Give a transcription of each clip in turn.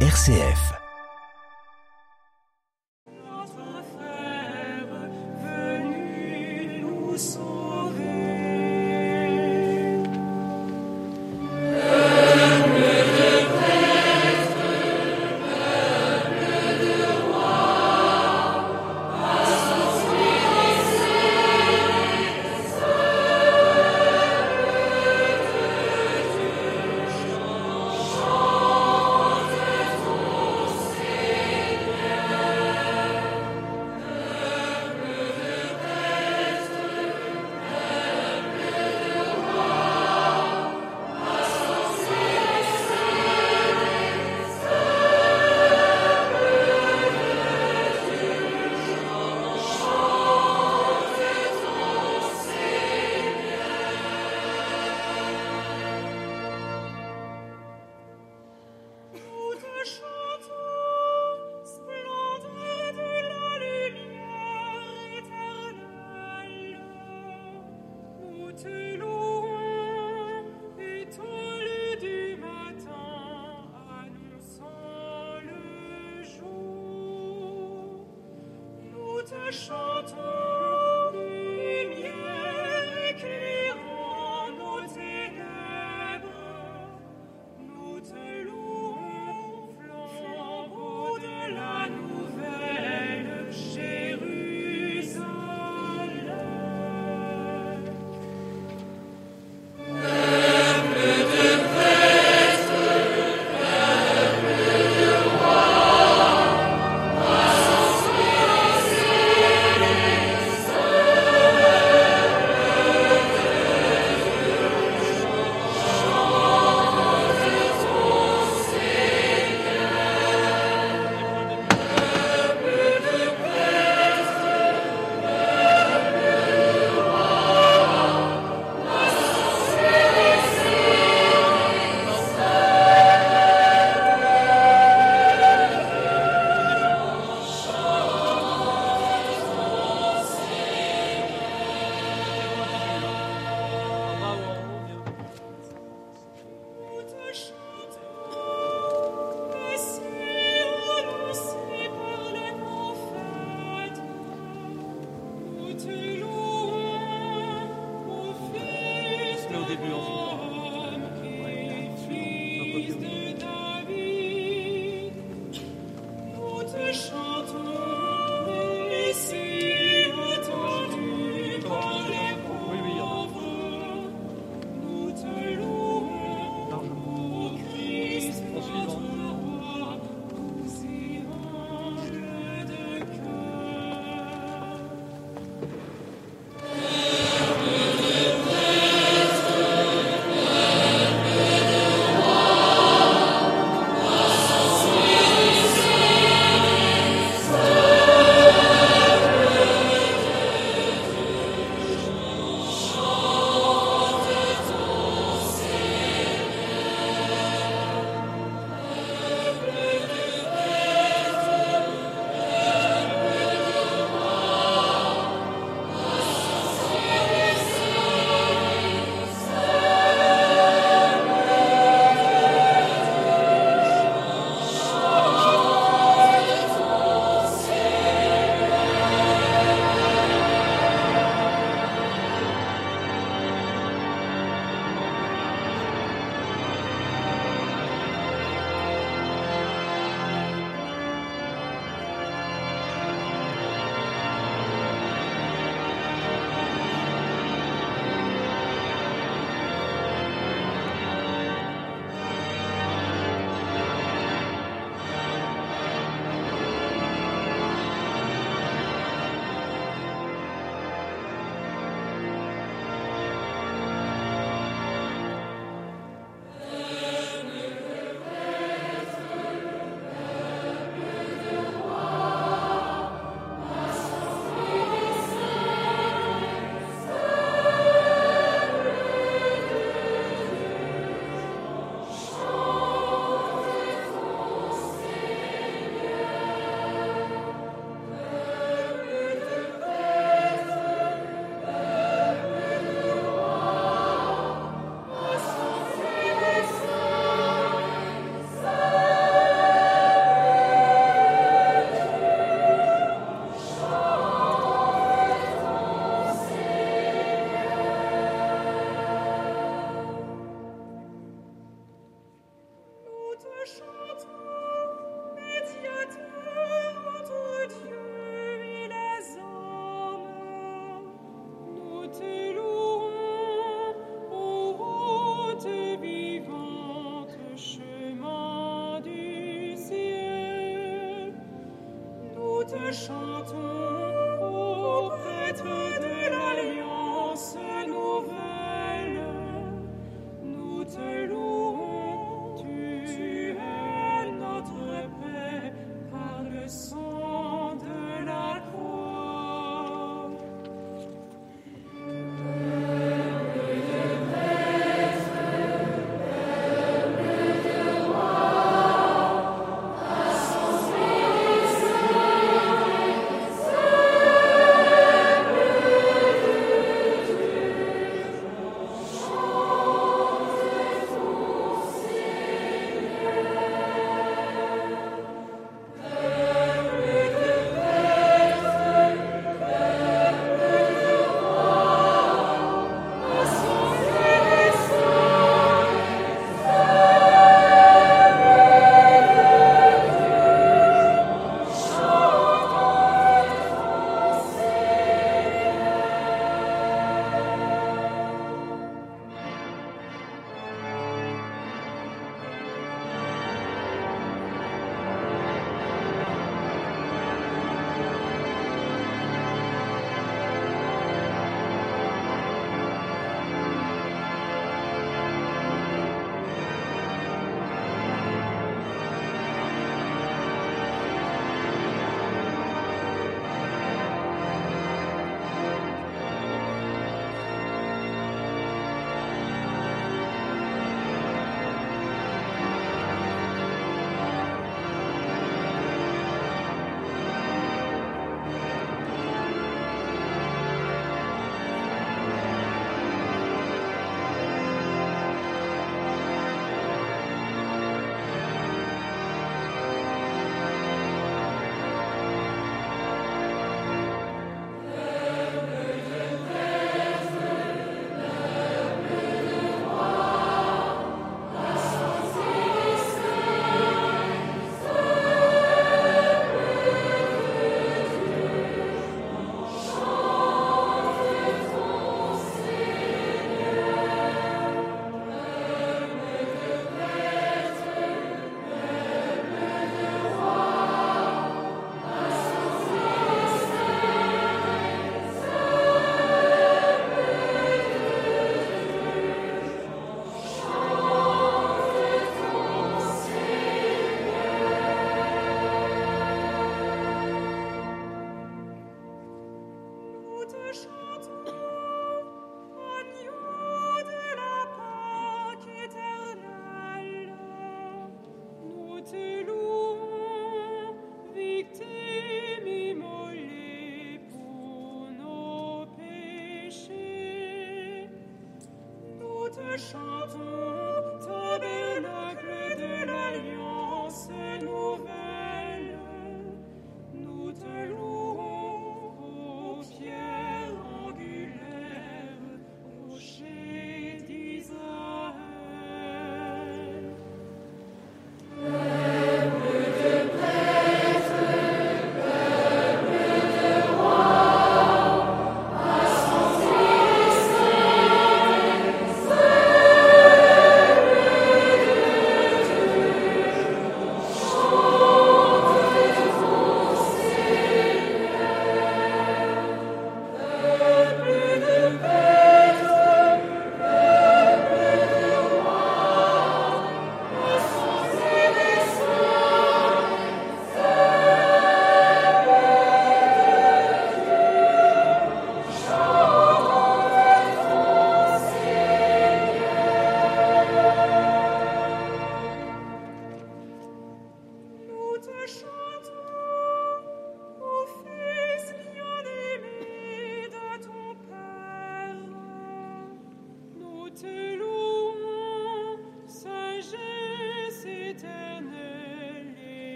RCF.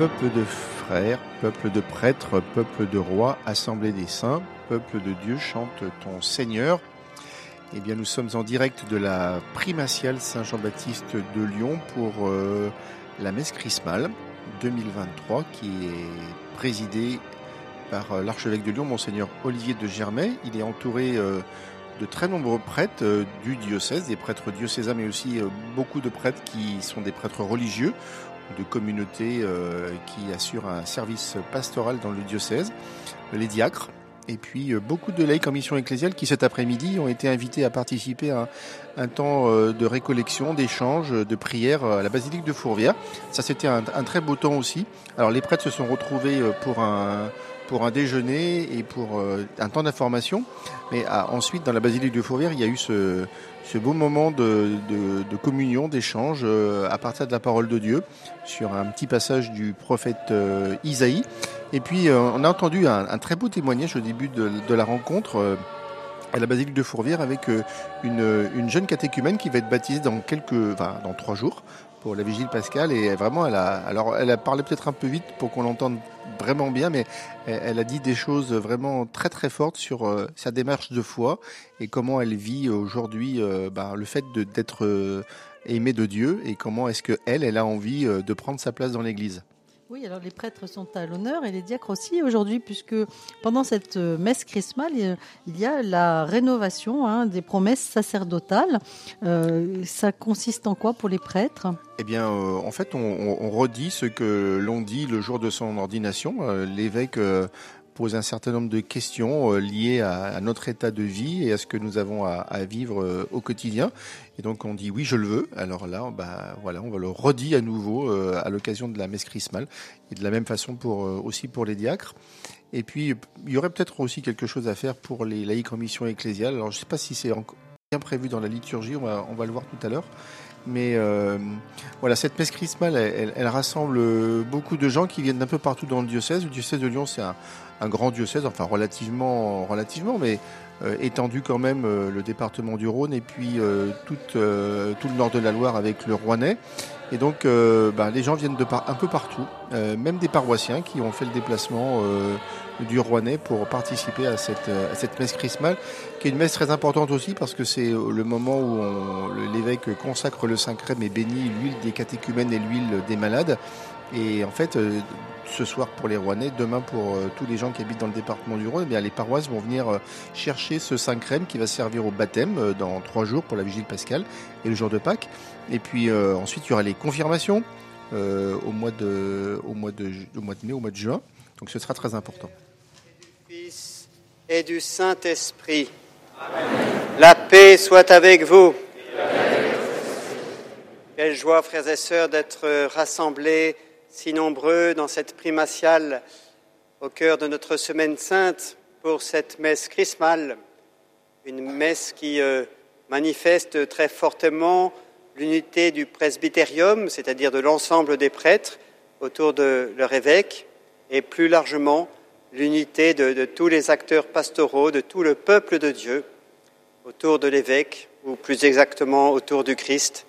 Peuple de frères, peuple de prêtres, peuple de rois, assemblée des saints, peuple de Dieu, chante ton Seigneur. Eh bien, nous sommes en direct de la primatiale Saint-Jean-Baptiste de Lyon pour euh, la messe chrismale 2023 qui est présidée par euh, l'archevêque de Lyon, monseigneur Olivier de Germay. Il est entouré euh, de très nombreux prêtres du diocèse, des prêtres diocésains, mais aussi beaucoup de prêtres qui sont des prêtres religieux de communautés euh, qui assurent un service pastoral dans le diocèse, les diacres, et puis beaucoup de laïcs en mission ecclésiale qui cet après-midi ont été invités à participer à un, temps de récollection, d'échange, de prière à la basilique de Fourvière. Ça c'était un, très beau temps aussi. Alors les prêtres se sont retrouvés pour un pour un déjeuner et pour euh, un temps d'information. Mais ah, ensuite, dans la basilique de Fourvière, il y a eu ce, ce beau moment de, communion, d'échange euh, à partir de la parole de Dieu sur un petit passage du prophète euh, Isaïe. Et puis, on a entendu un, très beau témoignage au début de, la rencontre à la basilique de Fourvière avec une, une, jeune catéchumène qui va être baptisée dans quelques, dans trois jours pour la vigile pascale et vraiment elle a alors elle a parlé peut-être un peu vite pour qu'on l'entende vraiment bien mais elle a dit des choses vraiment très très fortes sur euh, sa démarche de foi et comment elle vit aujourd'hui bah, le fait d'être euh, aimée de Dieu et comment est-ce que elle elle a envie de prendre sa place dans l'église. Oui, alors les prêtres sont à l'honneur et les diacres aussi aujourd'hui, puisque pendant cette euh, messe chrismale, il y a la rénovation hein, des promesses sacerdotales. Euh, ça consiste en quoi pour les prêtres? Eh bien, euh, en fait, on, redit ce que l'on dit le jour de son ordination. L'évêque pose un certain nombre de questions liées à, notre état de vie et à ce que nous avons à, vivre au quotidien. Et donc on dit oui, je le veux. Alors là, bah, voilà, on va le redire à nouveau euh, à l'occasion de la messe chrismale et de la même façon pour euh, aussi pour les diacres. Et puis il y aurait peut-être aussi quelque chose à faire pour les laïcs en mission ecclésiale. Alors je ne sais pas si c'est bien prévu dans la liturgie, on va le voir tout à l'heure. Mais euh, voilà, cette messe chrismale, elle, rassemble beaucoup de gens qui viennent d'un peu partout dans le diocèse. Le diocèse de Lyon, c'est un, grand diocèse, enfin relativement, relativement, mais euh, étendu quand même euh, le département du Rhône et puis euh, tout, le nord de la Loire avec le Rouennais. Et donc, bah, les gens viennent de un peu partout, même des paroissiens qui ont fait le déplacement du Rouennais pour participer à cette, à cette messe chrismale, qui est une messe très importante aussi parce que c'est le moment où l'évêque consacre le Saint-Crème et bénit l'huile des catéchumènes et l'huile des malades. Et en fait, euh, ce soir pour les Rouennais, demain pour euh, tous les gens qui habitent dans le département du Rhône, eh les paroisses vont venir euh, chercher ce Saint Crème qui va servir au baptême dans trois jours pour la vigile pascale et le jour de Pâques. Et puis ensuite, il y aura les confirmations au, mois de, au mois de mai, au mois de juin. Donc ce sera très important. Et du Saint-Esprit. La paix soit avec vous. Quelle joie, frères et sœurs, d'être rassemblés si nombreux dans cette primatiale au cœur de notre semaine sainte pour cette messe chrismale, une messe qui euh, manifeste très fortement l'unité du presbytérium, c'est-à-dire de l'ensemble des prêtres autour de leur évêque, et plus largement l'unité de, tous les acteurs pastoraux, de tout le peuple de Dieu autour de l'évêque, ou plus exactement autour du Christ,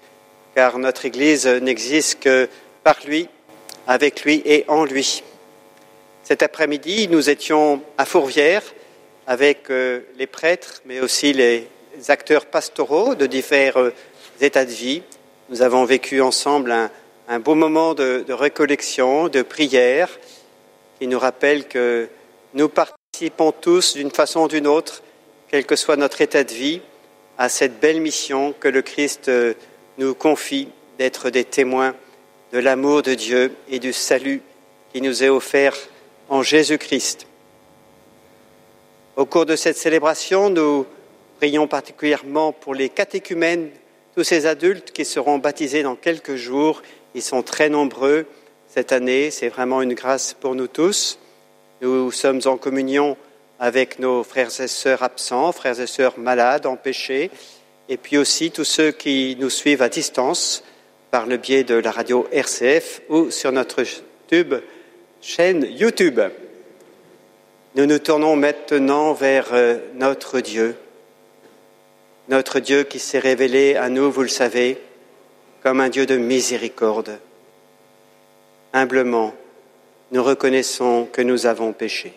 car notre Église n'existe que par lui avec lui et en lui. Cet après-midi, nous étions à Fourvière avec euh, les prêtres, mais aussi les acteurs pastoraux de divers euh, états de vie. Nous avons vécu ensemble un, beau moment de, de, de prière, qui nous rappelle que nous participons tous d'une façon ou d'une autre, quel que soit notre état de vie, à cette belle mission que le Christ euh, nous confie d'être des témoins de l'amour de Dieu et du salut qui nous est offert en Jésus-Christ. Au cours de cette célébration, nous prions particulièrement pour les catéchumènes, tous ces adultes qui seront baptisés dans quelques jours. Ils sont très nombreux cette année, c'est vraiment une grâce pour nous tous. Nous sommes en communion avec nos frères et sœurs absents, frères et sœurs malades, empêchés, et puis aussi tous ceux qui nous suivent à distance par le biais de la radio RCF ou sur notre chaîne YouTube. Nous nous tournons maintenant vers euh, notre Dieu, notre Dieu qui s'est révélé à nous, vous le savez, comme un Dieu de miséricorde. Humblement, nous reconnaissons que nous avons péché.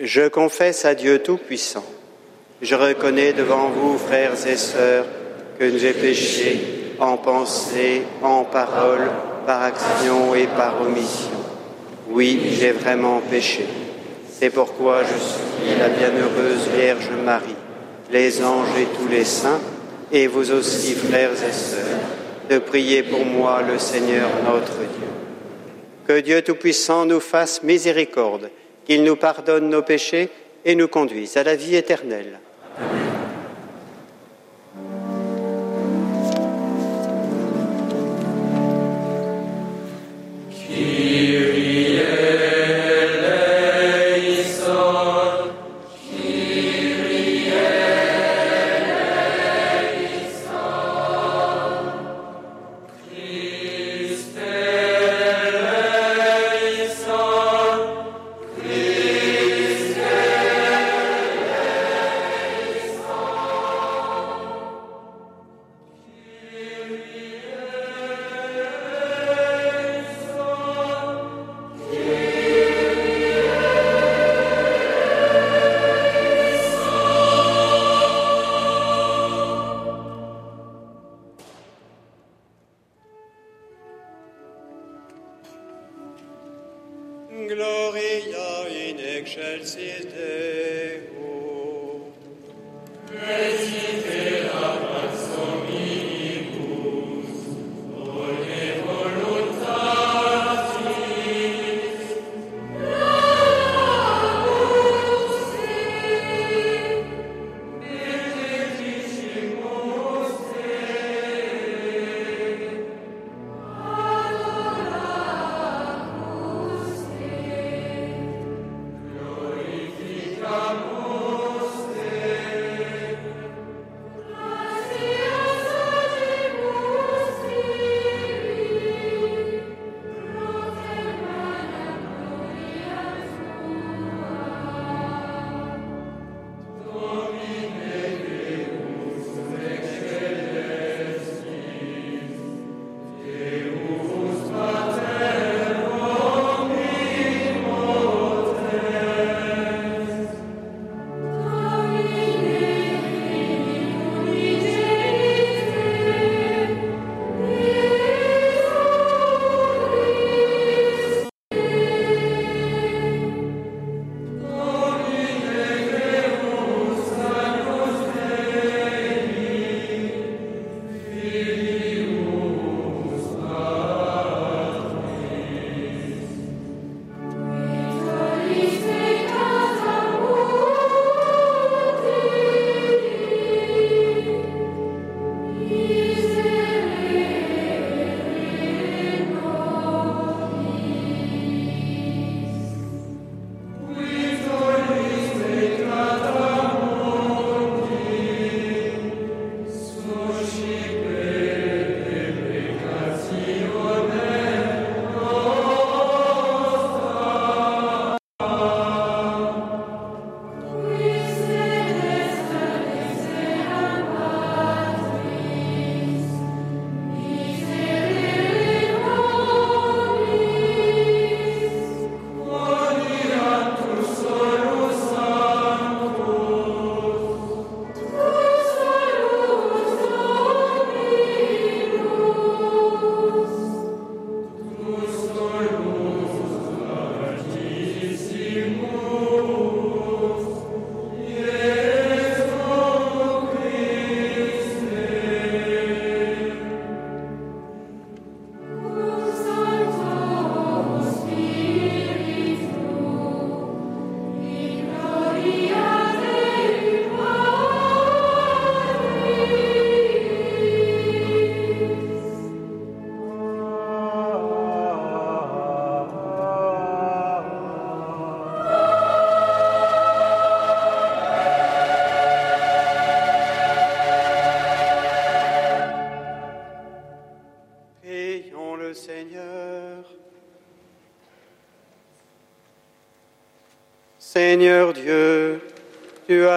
Je confesse à Dieu Tout-Puissant, je reconnais devant vous, frères et sœurs, que j'ai péché en pensée, en parole, par action et par omission. Oui, j'ai vraiment péché. C'est pourquoi je suis la bienheureuse Vierge Marie, les anges et tous les saints, et vous aussi, frères et sœurs, de prier pour moi le Seigneur notre Dieu. Que Dieu Tout-Puissant nous fasse miséricorde, qu'il nous pardonne nos péchés et nous conduise à la vie éternelle.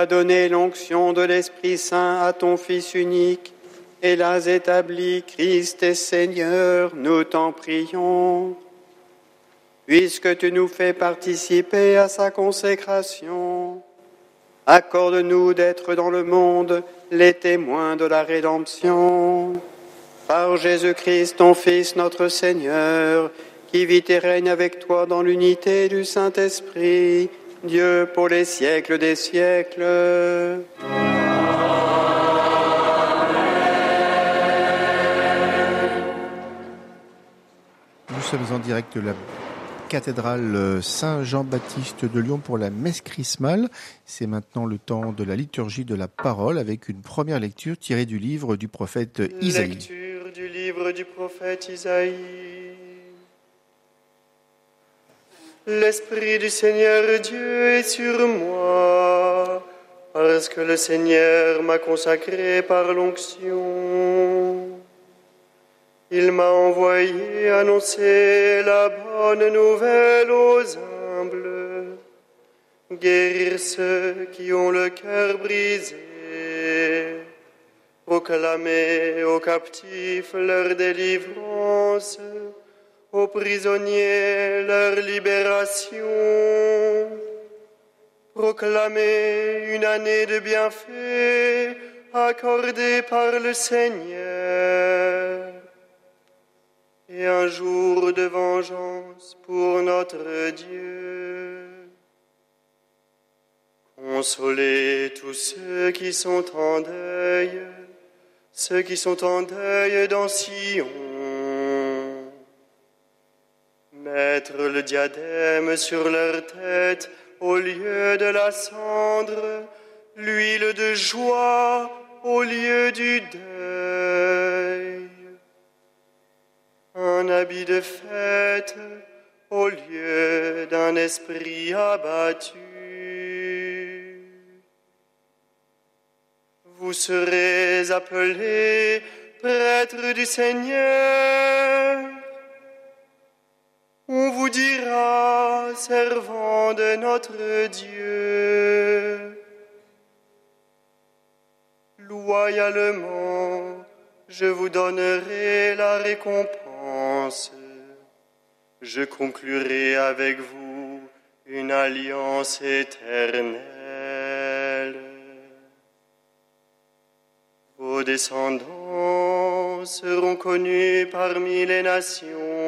As donné l'onction de l'Esprit Saint à ton Fils unique et l'as établi, Christ et Seigneur, nous t'en prions. Puisque tu nous fais participer à sa consécration, accorde-nous d'être dans le monde les témoins de la rédemption. Par Jésus-Christ, ton Fils, notre Seigneur, qui vit et règne avec toi dans l'unité du Saint-Esprit, Dieu pour les siècles des siècles. Nous sommes en direct de la cathédrale Saint-Jean-Baptiste de Lyon pour la messe chrismale. C'est maintenant le temps de la liturgie de la parole avec une première lecture tirée du livre du prophète Isaïe. Lecture du livre du prophète Isaïe. L'Esprit du Seigneur Dieu est sur moi, parce que le Seigneur m'a consacré par l'onction. Il m'a envoyé annoncer la bonne nouvelle aux humbles, guérir ceux qui ont le cœur brisé, proclamer aux captifs leur délivrance, aux prisonniers leur libération, proclamer une année de bienfaits accordée par le Seigneur et un jour de vengeance pour notre Dieu. Consolez tous ceux qui sont en deuil, ceux qui sont en deuil dans Sion. Mettre le diadème sur leur tête au lieu de la cendre, l'huile de joie au lieu du deuil un habit de fête au lieu d'un esprit abattu. Vous serez appelés prêtres du Seigneur. On vous dira servant de notre Dieu. Loyalement, je vous donnerai la récompense. Je conclurai avec vous une alliance éternelle. Vos descendants seront connus parmi les nations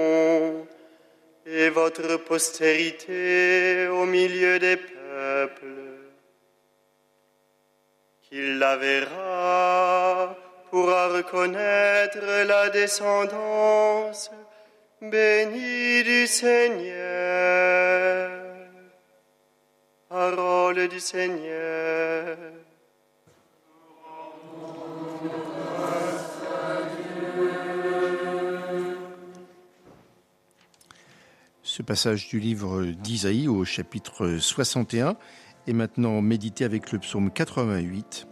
et votre postérité au milieu des peuples. Qu'il la verra pourra reconnaître la descendance bénie du Seigneur. Parole du Seigneur. Ce passage du livre d'Isaïe au chapitre 61 est maintenant médité avec le psaume 88.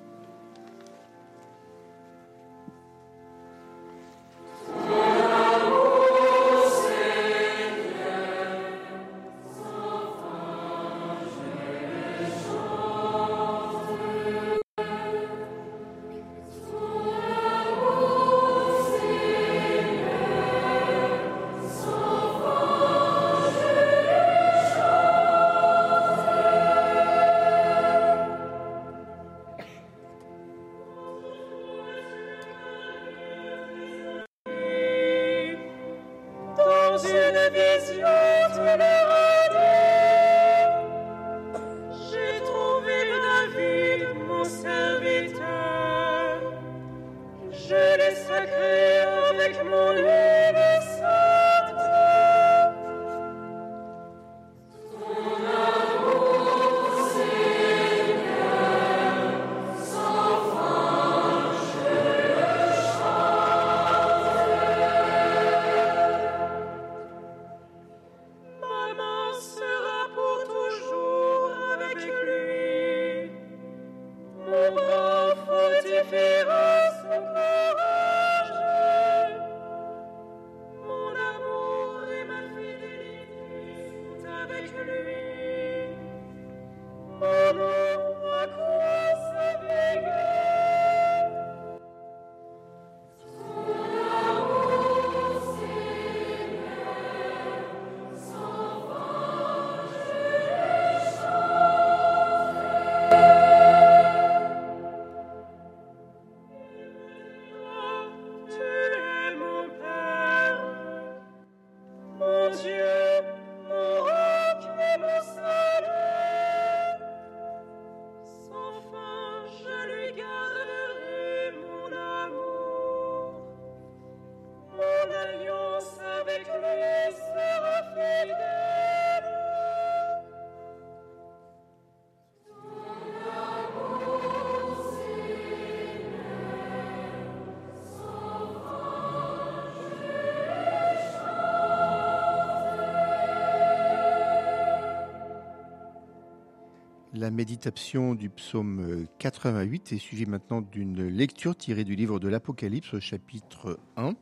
Méditation du psaume 88 est suivie maintenant d'une lecture tirée du livre de l'Apocalypse au chapitre 1.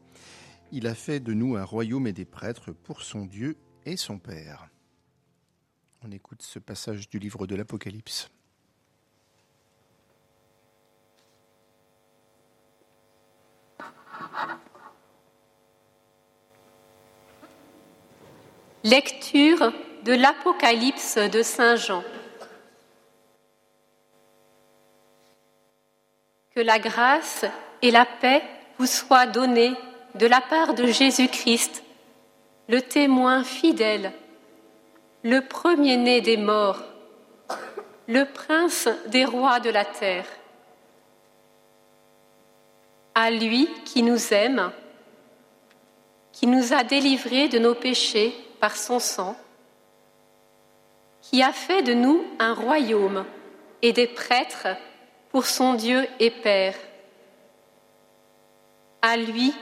Il a fait de nous un royaume et des prêtres pour son Dieu et son Père. On écoute ce passage du livre de l'Apocalypse. Lecture de l'Apocalypse de Saint Jean. La grâce et la paix vous soient données de la part de Jésus-Christ, le témoin fidèle, le premier-né des morts, le prince des rois de la terre. À lui qui nous aime, qui nous a délivrés de nos péchés par son sang, qui a fait de nous un royaume et des prêtres pour son Dieu et Père. À lui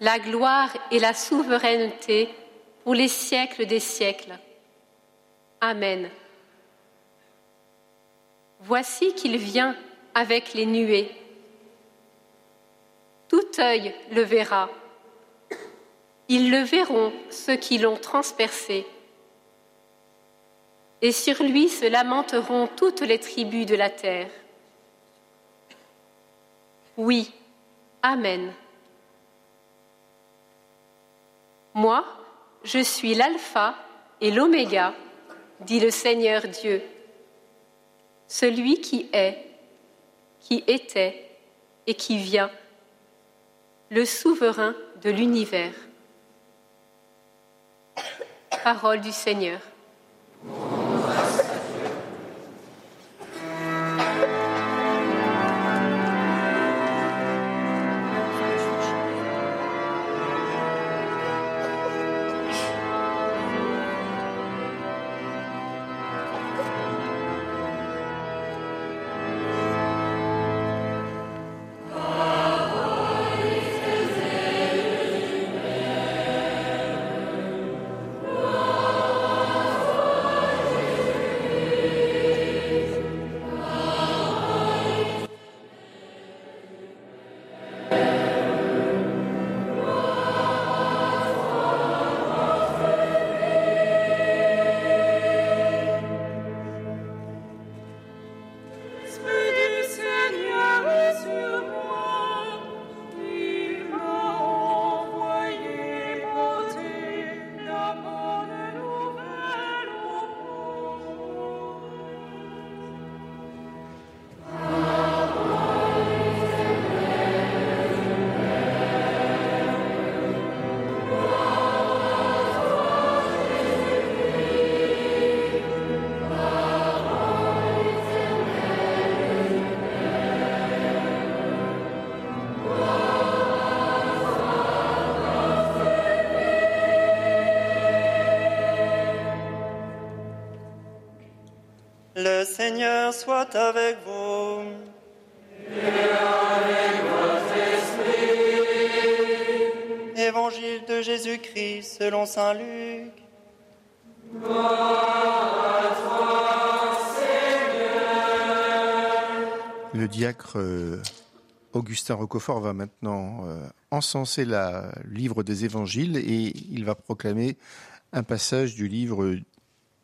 la gloire et la souveraineté pour les siècles des siècles. Amen. Voici qu'il vient avec les nuées. Tout œil le verra. Ils le verront, ceux qui l'ont transpercé. Et sur lui se lamenteront toutes les tribus de la terre. Oui, Amen. Moi, je suis l'alpha et l'oméga, dit le Seigneur Dieu, celui qui est, qui était et qui vient, le souverain de l'univers. Parole du Seigneur. Avec vous. Évangile de Jésus-Christ selon Saint Luc. Le diacre euh, Augustin Roquefort va maintenant euh, encenser le livre des évangiles et il va proclamer un passage du livre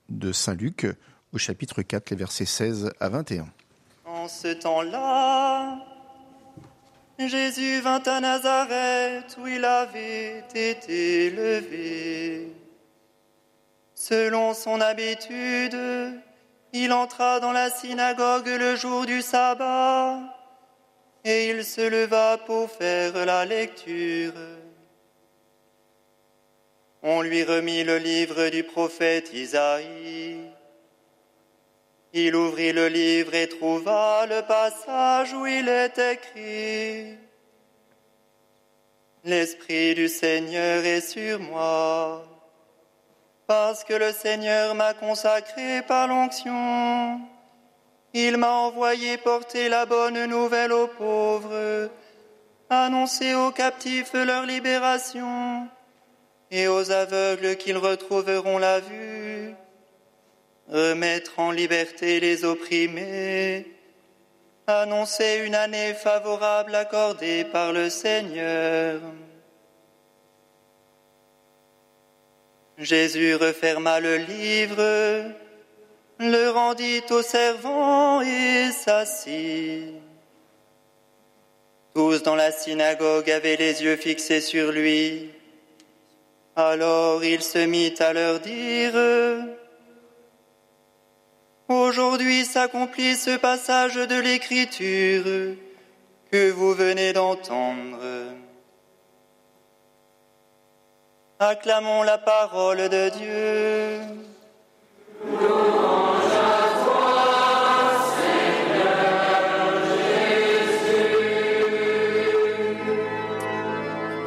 de Saint Luc chapitre 4, les versets 16 à 21. En ce temps-là, Jésus vint à Nazareth où il avait été élevé. Selon son habitude, il entra dans la synagogue le jour du sabbat et il se leva pour faire la lecture. On lui remit le livre du prophète Isaïe. Il ouvrit le livre et trouva le passage où il est écrit L'Esprit du Seigneur est sur moi, parce que le Seigneur m'a consacré par l'onction. Il m'a envoyé porter la bonne nouvelle aux pauvres, annoncer aux captifs leur libération et aux aveugles qu'ils retrouveront la vue, remettre en liberté les opprimés, annoncer une année favorable accordée par le Seigneur. Jésus referma le livre, le rendit au servant et s'assit. Tous dans la synagogue avaient les yeux fixés sur lui. Alors il se mit à leur dire, Aujourd'hui s'accomplit ce passage de l'Écriture que vous venez d'entendre. Acclamons la parole de Dieu.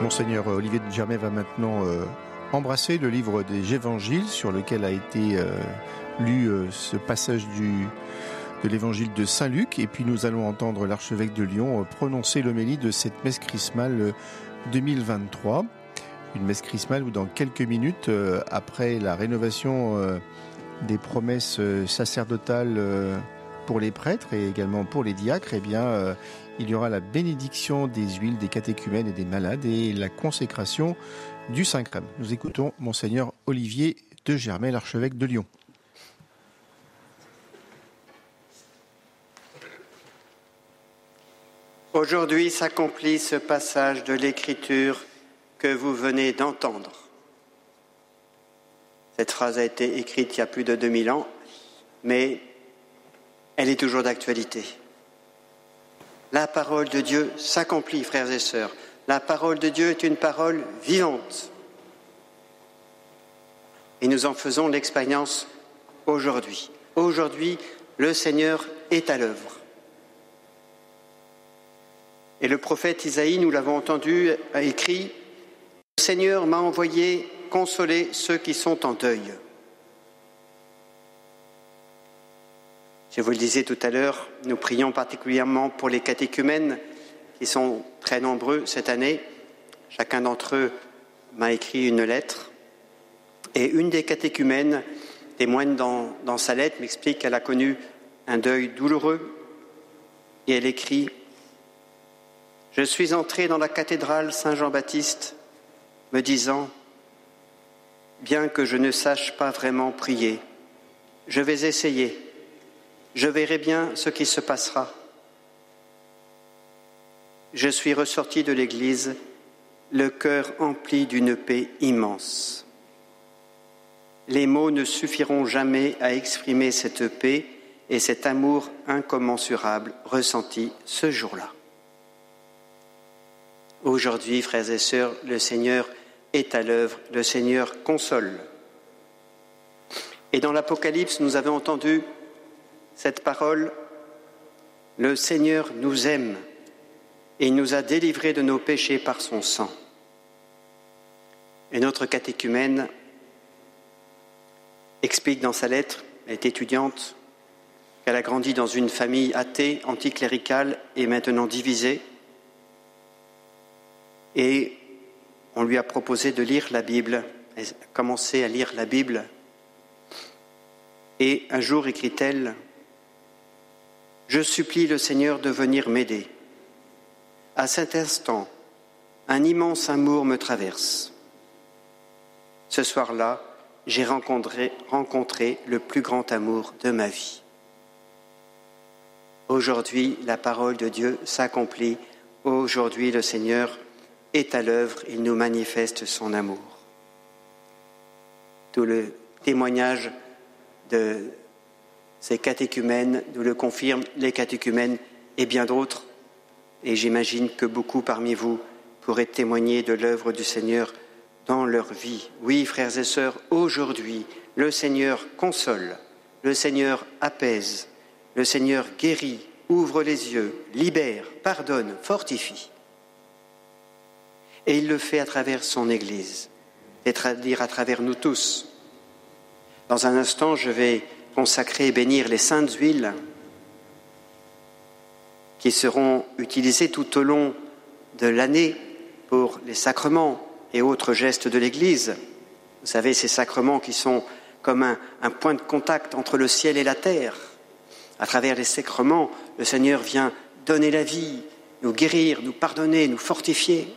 Monseigneur Olivier de Germay va maintenant euh, embrasser le livre des évangiles sur lequel a été euh, lu euh, ce passage du, de l'évangile de Saint Luc. Et puis nous allons entendre l'archevêque de Lyon euh, prononcer l'homélie de cette messe chrismale euh, 2023. Une messe chrismale où dans quelques minutes, euh, après la rénovation euh, des promesses euh, sacerdotales euh, pour les prêtres et également pour les diacres, eh bien, euh, il y aura la bénédiction des huiles, des catéchumènes et des malades et la consécration du Saint-Crème. Nous écoutons Monseigneur Olivier de Germay, l'archevêque de Lyon. Aujourd'hui s'accomplit ce passage de l'Écriture que vous venez d'entendre. Cette phrase a été écrite il y a plus de 2000 ans, mais elle est toujours d'actualité. La parole de Dieu s'accomplit, frères et sœurs. La parole de Dieu est une parole vivante. Et nous en faisons l'expérience aujourd'hui. Aujourd'hui, le Seigneur est à l'œuvre. Et le prophète Isaïe, nous l'avons entendu, a écrit Le Seigneur m'a envoyé consoler ceux qui sont en deuil. Je vous le disais tout à l'heure, nous prions particulièrement pour les catéchumènes qui sont très nombreux cette année. Chacun d'entre eux m'a écrit une lettre. Et une des catéchumènes témoigne dans, dans sa lettre, m'explique qu'elle a connu un deuil douloureux. Et elle écrit Je suis entrée dans la cathédrale Saint-Jean-Baptiste me disant Bien que je ne sache pas vraiment prier, je vais essayer. Je verrai bien ce qui se passera. Je suis ressorti de l'église, le cœur empli d'une paix immense. Les mots ne suffiront jamais à exprimer cette paix et cet amour incommensurable ressenti ce jour-là. Aujourd'hui, frères et sœurs, le Seigneur est à l'œuvre, le Seigneur console. Et dans l'Apocalypse, nous avons entendu cette parole, le Seigneur nous aime et il nous a délivrés de nos péchés par son sang. Et notre catéchumène explique dans sa lettre, elle est étudiante, qu'elle a grandi dans une famille athée, anticléricale et maintenant divisée. Et on lui a proposé de lire la Bible, commencé à lire la Bible. Et un jour, écrit-elle, Je supplie le Seigneur de venir m'aider. À cet instant, un immense amour me traverse. Ce soir-là, j'ai rencontré, rencontré le plus grand amour de ma vie. Aujourd'hui, la parole de Dieu s'accomplit. Aujourd'hui, le Seigneur est à l'œuvre. Il nous manifeste son amour. Tout le témoignage de ces catéchumènes nous le confirment, les catéchumènes et bien d'autres. Et j'imagine que beaucoup parmi vous pourraient témoigner de l'œuvre du Seigneur dans leur vie. Oui, frères et sœurs, aujourd'hui, le Seigneur console, le Seigneur apaise, le Seigneur guérit, ouvre les yeux, libère, pardonne, fortifie. Et il le fait à travers son Église, c'est-à-dire à travers nous tous. Dans un instant, je vais consacrer et bénir les saintes huiles qui seront utilisées tout au long de l'année pour les sacrements et autres gestes de l'Église. Vous savez, ces sacrements qui sont comme un, un, point de contact entre le ciel et la terre. À travers les sacrements, le Seigneur vient donner la vie, nous guérir, nous pardonner, nous fortifier.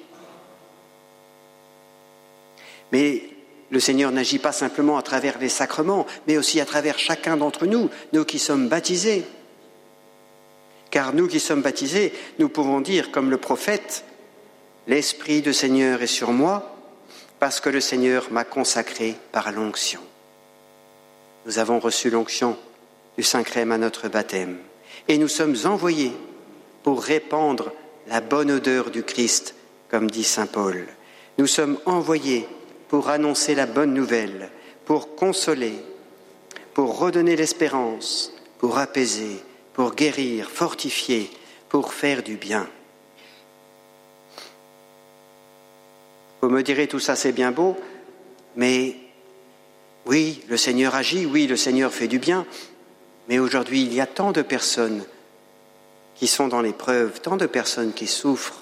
Mais le Seigneur n'agit pas simplement à travers les sacrements, mais aussi à travers chacun d'entre nous, nous qui sommes baptisés. Car nous qui sommes baptisés, nous pouvons dire, comme le prophète, L'Esprit du Seigneur est sur moi, parce que le Seigneur m'a consacré par l'onction. Nous avons reçu l'onction du Saint-Crème à notre baptême, et nous sommes envoyés pour répandre la bonne odeur du Christ, comme dit Saint Paul. Nous sommes envoyés pour annoncer la bonne nouvelle, pour consoler, pour redonner l'espérance, pour apaiser, pour guérir, fortifier, pour faire du bien. Vous me direz, tout ça c'est bien beau, mais oui, le Seigneur agit, oui, le Seigneur fait du bien, mais aujourd'hui il y a tant de personnes qui sont dans l'épreuve, tant de personnes qui souffrent.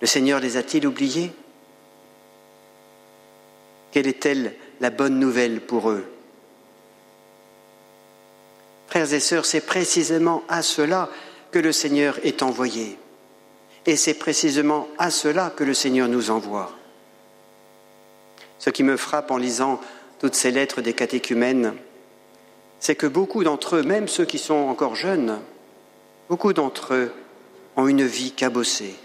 Le Seigneur les a-t-il oubliées? Quelle est-elle la bonne nouvelle pour eux Frères et sœurs, c'est précisément à cela que le Seigneur est envoyé. Et c'est précisément à cela que le Seigneur nous envoie. Ce qui me frappe en lisant toutes ces lettres des catéchumènes, c'est que beaucoup d'entre eux, même ceux qui sont encore jeunes, beaucoup d'entre eux ont une vie cabossée.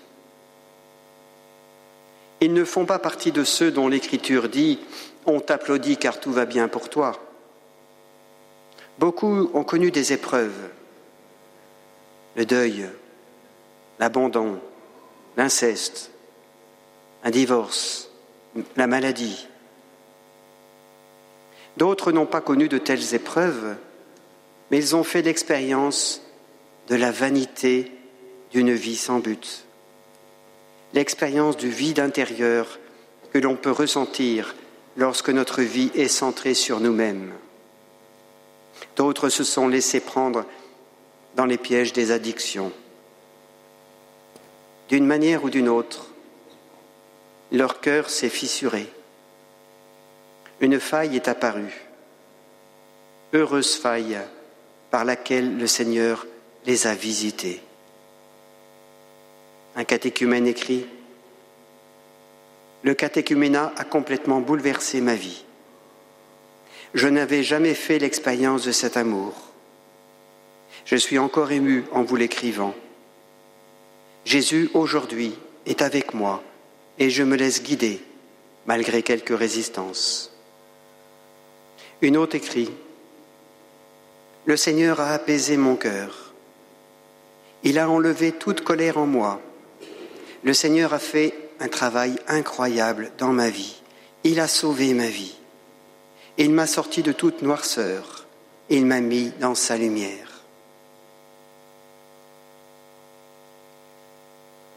Ils ne font pas partie de ceux dont l'Écriture dit On t'applaudit car tout va bien pour toi. Beaucoup ont connu des épreuves, le deuil, l'abandon, l'inceste, un divorce, la maladie. D'autres n'ont pas connu de telles épreuves, mais ils ont fait l'expérience de la vanité d'une vie sans but, l'expérience du vide intérieur que l'on peut ressentir lorsque notre vie est centrée sur nous-mêmes. D'autres se sont laissés prendre dans les pièges des addictions. D'une manière ou d'une autre, leur cœur s'est fissuré. Une faille est apparue. Heureuse faille par laquelle le Seigneur les a visités. Un catéchumène écrit Le catéchuménat a complètement bouleversé ma vie. Je n'avais jamais fait l'expérience de cet amour. Je suis encore ému en vous l'écrivant. Jésus aujourd'hui est avec moi et je me laisse guider malgré quelques résistances. Une autre écrit Le Seigneur a apaisé mon cœur. Il a enlevé toute colère en moi. Le Seigneur a fait un travail incroyable dans ma vie. Il a sauvé ma vie. Il m'a sorti de toute noirceur. Il m'a mis dans sa lumière.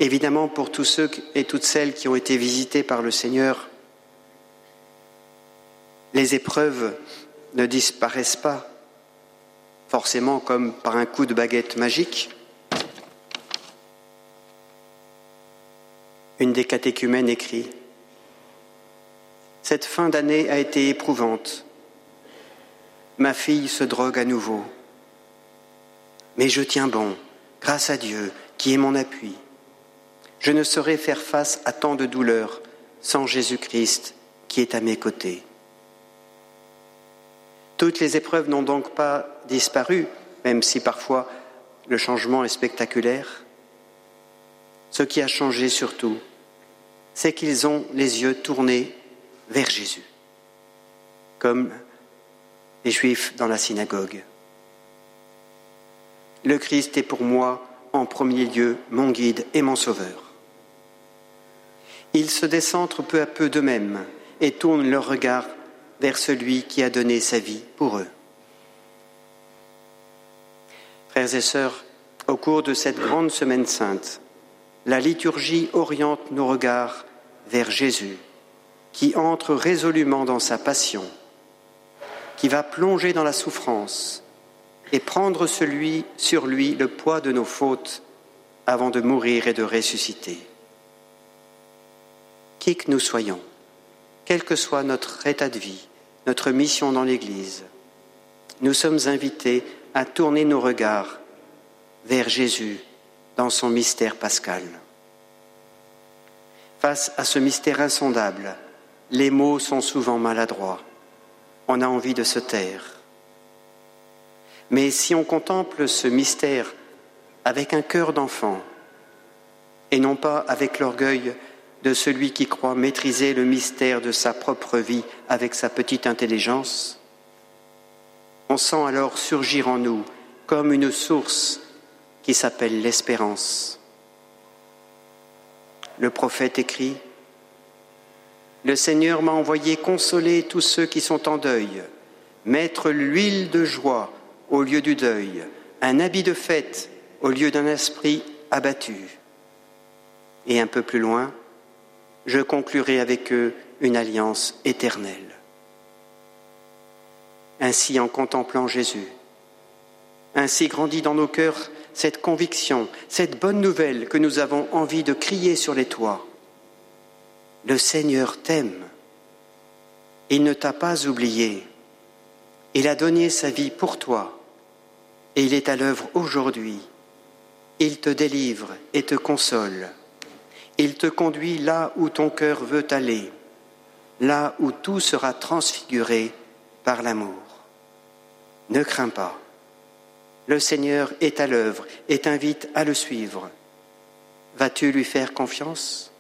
Évidemment, pour tous ceux et toutes celles qui ont été visités par le Seigneur, les épreuves ne disparaissent pas forcément comme par un coup de baguette magique. Une des catéchumènes écrit Cette fin d'année a été éprouvante. Ma fille se drogue à nouveau. Mais je tiens bon, grâce à Dieu, qui est mon appui. Je ne saurais faire face à tant de douleurs sans Jésus-Christ qui est à mes côtés. Toutes les épreuves n'ont donc pas disparu, même si parfois le changement est spectaculaire. Ce qui a changé surtout, c'est qu'ils ont les yeux tournés vers Jésus, comme les Juifs dans la synagogue. Le Christ est pour moi en premier lieu mon guide et mon sauveur. Ils se décentrent peu à peu d'eux-mêmes et tournent leur regard vers celui qui a donné sa vie pour eux. Frères et sœurs, au cours de cette grande semaine sainte, la liturgie oriente nos regards vers Jésus, qui entre résolument dans sa passion, qui va plonger dans la souffrance et prendre celui, sur lui le poids de nos fautes avant de mourir et de ressusciter. Qui que nous soyons, quel que soit notre état de vie, notre mission dans l'Église, nous sommes invités à tourner nos regards vers Jésus dans son mystère pascal. Face à ce mystère insondable, les mots sont souvent maladroits. On a envie de se taire. Mais si on contemple ce mystère avec un cœur d'enfant, et non pas avec l'orgueil de celui qui croit maîtriser le mystère de sa propre vie avec sa petite intelligence, on sent alors surgir en nous comme une source qui s'appelle l'espérance. Le prophète écrit, Le Seigneur m'a envoyé consoler tous ceux qui sont en deuil, mettre l'huile de joie au lieu du deuil, un habit de fête au lieu d'un esprit abattu. Et un peu plus loin, je conclurai avec eux une alliance éternelle. Ainsi, en contemplant Jésus, ainsi grandit dans nos cœurs cette conviction, cette bonne nouvelle que nous avons envie de crier sur les toits. Le Seigneur t'aime. Il ne t'a pas oublié. Il a donné sa vie pour toi et il est à l'œuvre aujourd'hui. Il te délivre et te console. Il te conduit là où ton cœur veut aller, là où tout sera transfiguré par l'amour. Ne crains pas. Le Seigneur est à l'œuvre et t'invite à le suivre. Vas-tu lui faire confiance?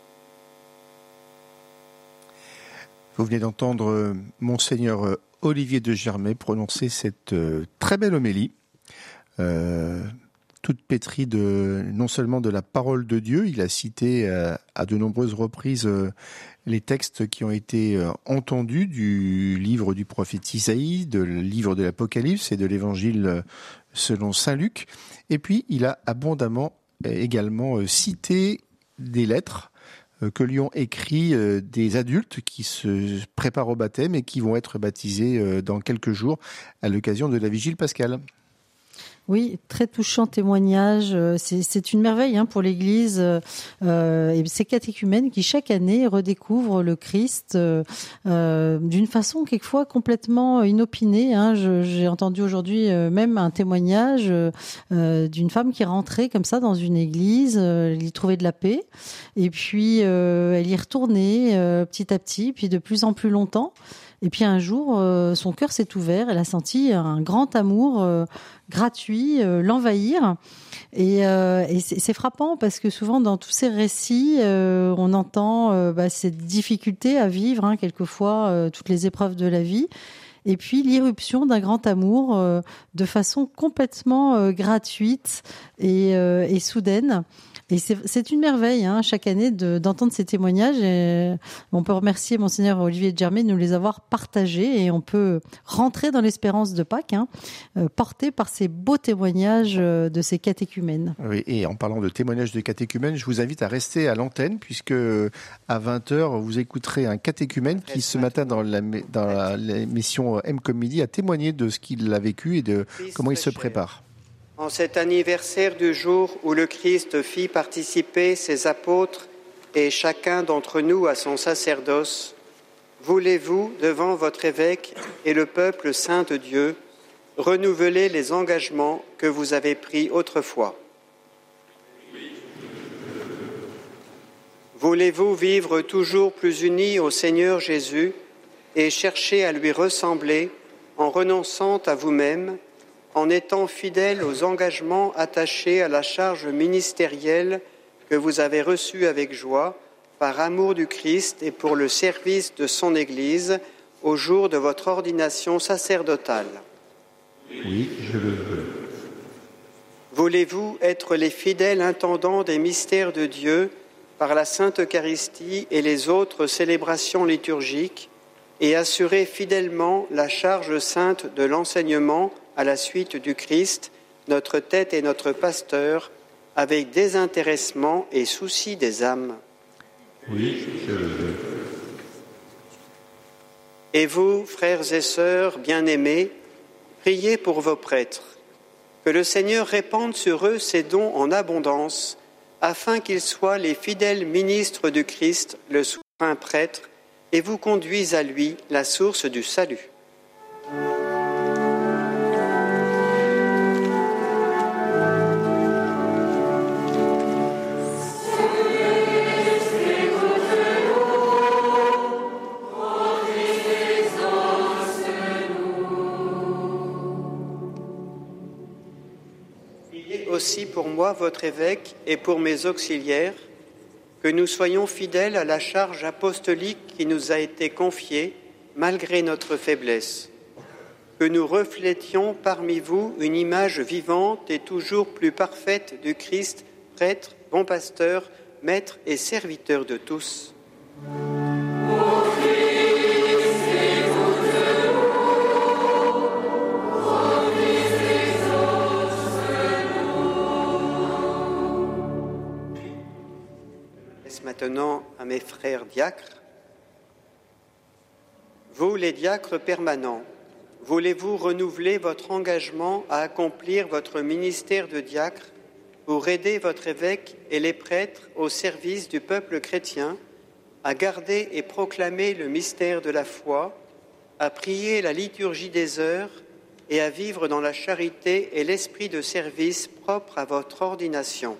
Vous venez d'entendre euh, Monseigneur euh, Olivier de Germay prononcer cette euh, très belle homélie, toute pétrie de non seulement de la parole de Dieu, il a cité à de nombreuses reprises les textes qui ont été entendus du livre du prophète Isaïe, le livre de l'Apocalypse et de l'évangile selon Saint Luc. Et puis, il a abondamment euh, également euh, cité des lettres euh, que lui ont écrit des adultes qui se préparent au baptême et qui vont être baptisés dans quelques jours à l'occasion de la vigile pascale. Oui, très touchant témoignage. Euh, C'est une merveille hein, pour l'Église euh, euh, et ces catéchumènes qui chaque année redécouvrent le Christ euh, d'une façon quelquefois complètement inopinée. Hein. J'ai entendu aujourd'hui même un témoignage d'une femme qui rentrait comme ça dans une église, elle y trouvait de la paix et puis elle y retournait petit à petit, puis de plus en plus longtemps. Et puis un jour, son cœur s'est ouvert, elle a senti un grand amour gratuit euh, l'envahir. Et, euh, c'est frappant parce que souvent dans tous ces récits, euh, on entend bah, cette difficulté à vivre, hein, quelquefois toutes les épreuves de la vie. Et puis l'irruption d'un grand amour de façon complètement gratuite et soudaine. Et c'est c'est une merveille hein, chaque année de- d'entendre ces témoignages. Et on peut remercier monseigneur Olivier de Germain de nous les avoir partagés et on peut rentrer dans l'espérance de Pâques, hein, euh, porté par ces beaux témoignages euh, de ces catéchumènes. Oui, et en parlant de témoignages de catéchumènes, je vous invite à rester à l'antenne puisque euh, à 20h, vous écouterez un catéchumène qui ce matin dans la- dans la- M comme midi a témoigné de ce qu'il a vécu et de comment il se prépare. En cet anniversaire du jour où le Christ fit participer ses apôtres et chacun d'entre nous à son sacerdoce, voulez-vous, devant votre évêque et le peuple saint de Dieu, renouveler les engagements que vous avez pris autrefois? Voulez-vous vivre toujours plus unis au Seigneur Jésus et chercher à lui ressembler en renonçant à vous-même, en étant fidèle aux engagements attachés à la charge ministérielle que vous avez reçue avec joie, par amour du Christ et pour le service de son Église au jour de votre ordination sacerdotale Oui, je le veux. Voulez-vous être les fidèles intendants des mystères de Dieu par la Sainte Eucharistie et les autres célébrations liturgiques et assurer fidèlement la charge sainte de l'enseignement à la suite du Christ, notre tête et notre pasteur, avec désintéressement et souci des âmes. Oui, je le veux. Et vous, frères et sœurs bien-aimés, priez pour vos prêtres, que le Seigneur répande sur eux ses dons en abondance, afin qu'ils soient les fidèles ministres du Christ, le souverain prêtre, et vous conduisent à lui, la source du salut. Aussi pour moi, votre évêque, et pour mes auxiliaires, que nous soyons fidèles à la charge apostolique qui nous a été confiée, malgré notre faiblesse. Que nous reflétions parmi vous une image vivante et toujours plus parfaite du Christ, prêtre, bon pasteur, maître et serviteur de tous. Maintenant à mes frères diacres. Vous, les diacres permanents, voulez-vous renouveler votre engagement à accomplir votre ministère de diacre pour aider votre évêque et les prêtres au service du peuple chrétien, à garder et proclamer le mystère de la foi, à prier la liturgie des heures et à vivre dans la charité et l'esprit de service propre à votre ordination?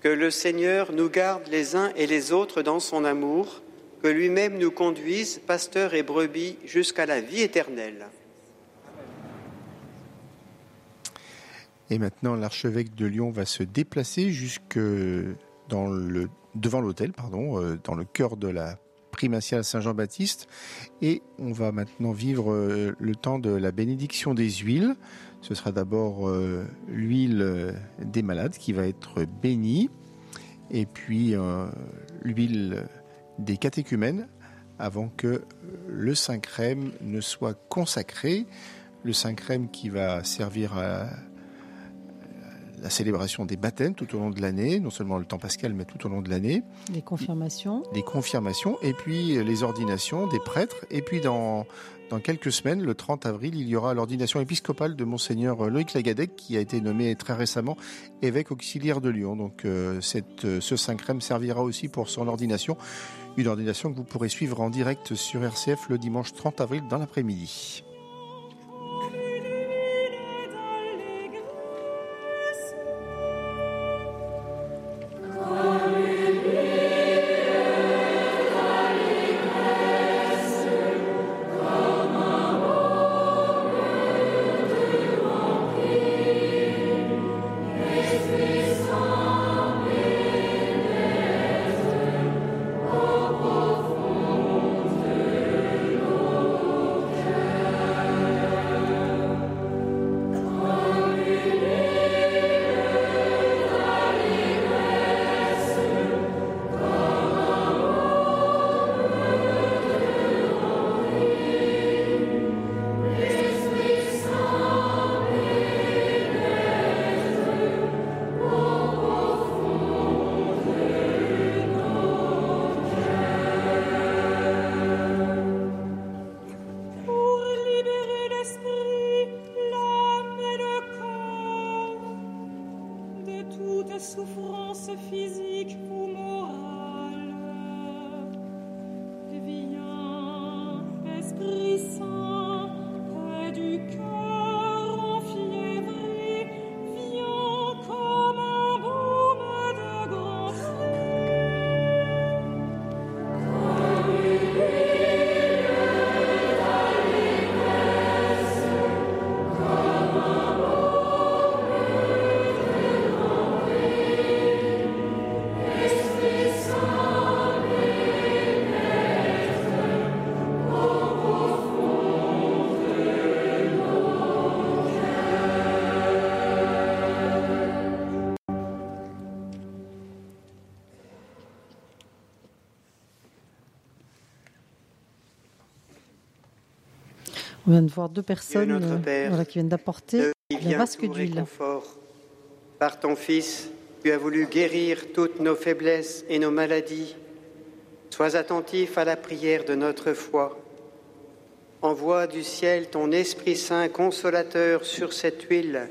Que le Seigneur nous garde les uns et les autres dans son amour, que lui-même nous conduise, pasteurs et brebis, jusqu'à la vie éternelle. Et maintenant, l'archevêque de Lyon va se déplacer jusque dans le, devant l'hôtel, pardon, euh, dans le cœur de la primatiale Saint-Jean-Baptiste. Et on va maintenant vivre euh, le temps de la bénédiction des huiles. Ce sera d'abord euh, l'huile euh, des malades qui va être bénie, et puis euh, l'huile des catéchumènes avant que le Saint-Crème ne soit consacré. Le Saint-Crème qui va servir à la célébration des baptêmes tout au long de l'année, non seulement le temps pascal, mais tout au long de l'année, Les confirmations. les confirmations, et puis les ordinations des prêtres, et puis dans, dans quelques semaines, le 30 avril, il y aura l'ordination épiscopale de Monseigneur Loïc Lagadec, qui a été nommé très récemment évêque auxiliaire de Lyon. Donc euh, cette, euh, ce servira aussi pour son ordination, une ordination que vous pourrez suivre en direct sur RCF le dimanche 30 avril dans l'après-midi. On vient de voir deux personnes euh, Père, voilà, qui viennent d'apporter vient vasque d'huile. Par ton Fils, tu as voulu guérir toutes nos faiblesses et nos maladies. Sois attentif à la prière de notre foi. Envoie du ciel ton Esprit Saint consolateur sur cette huile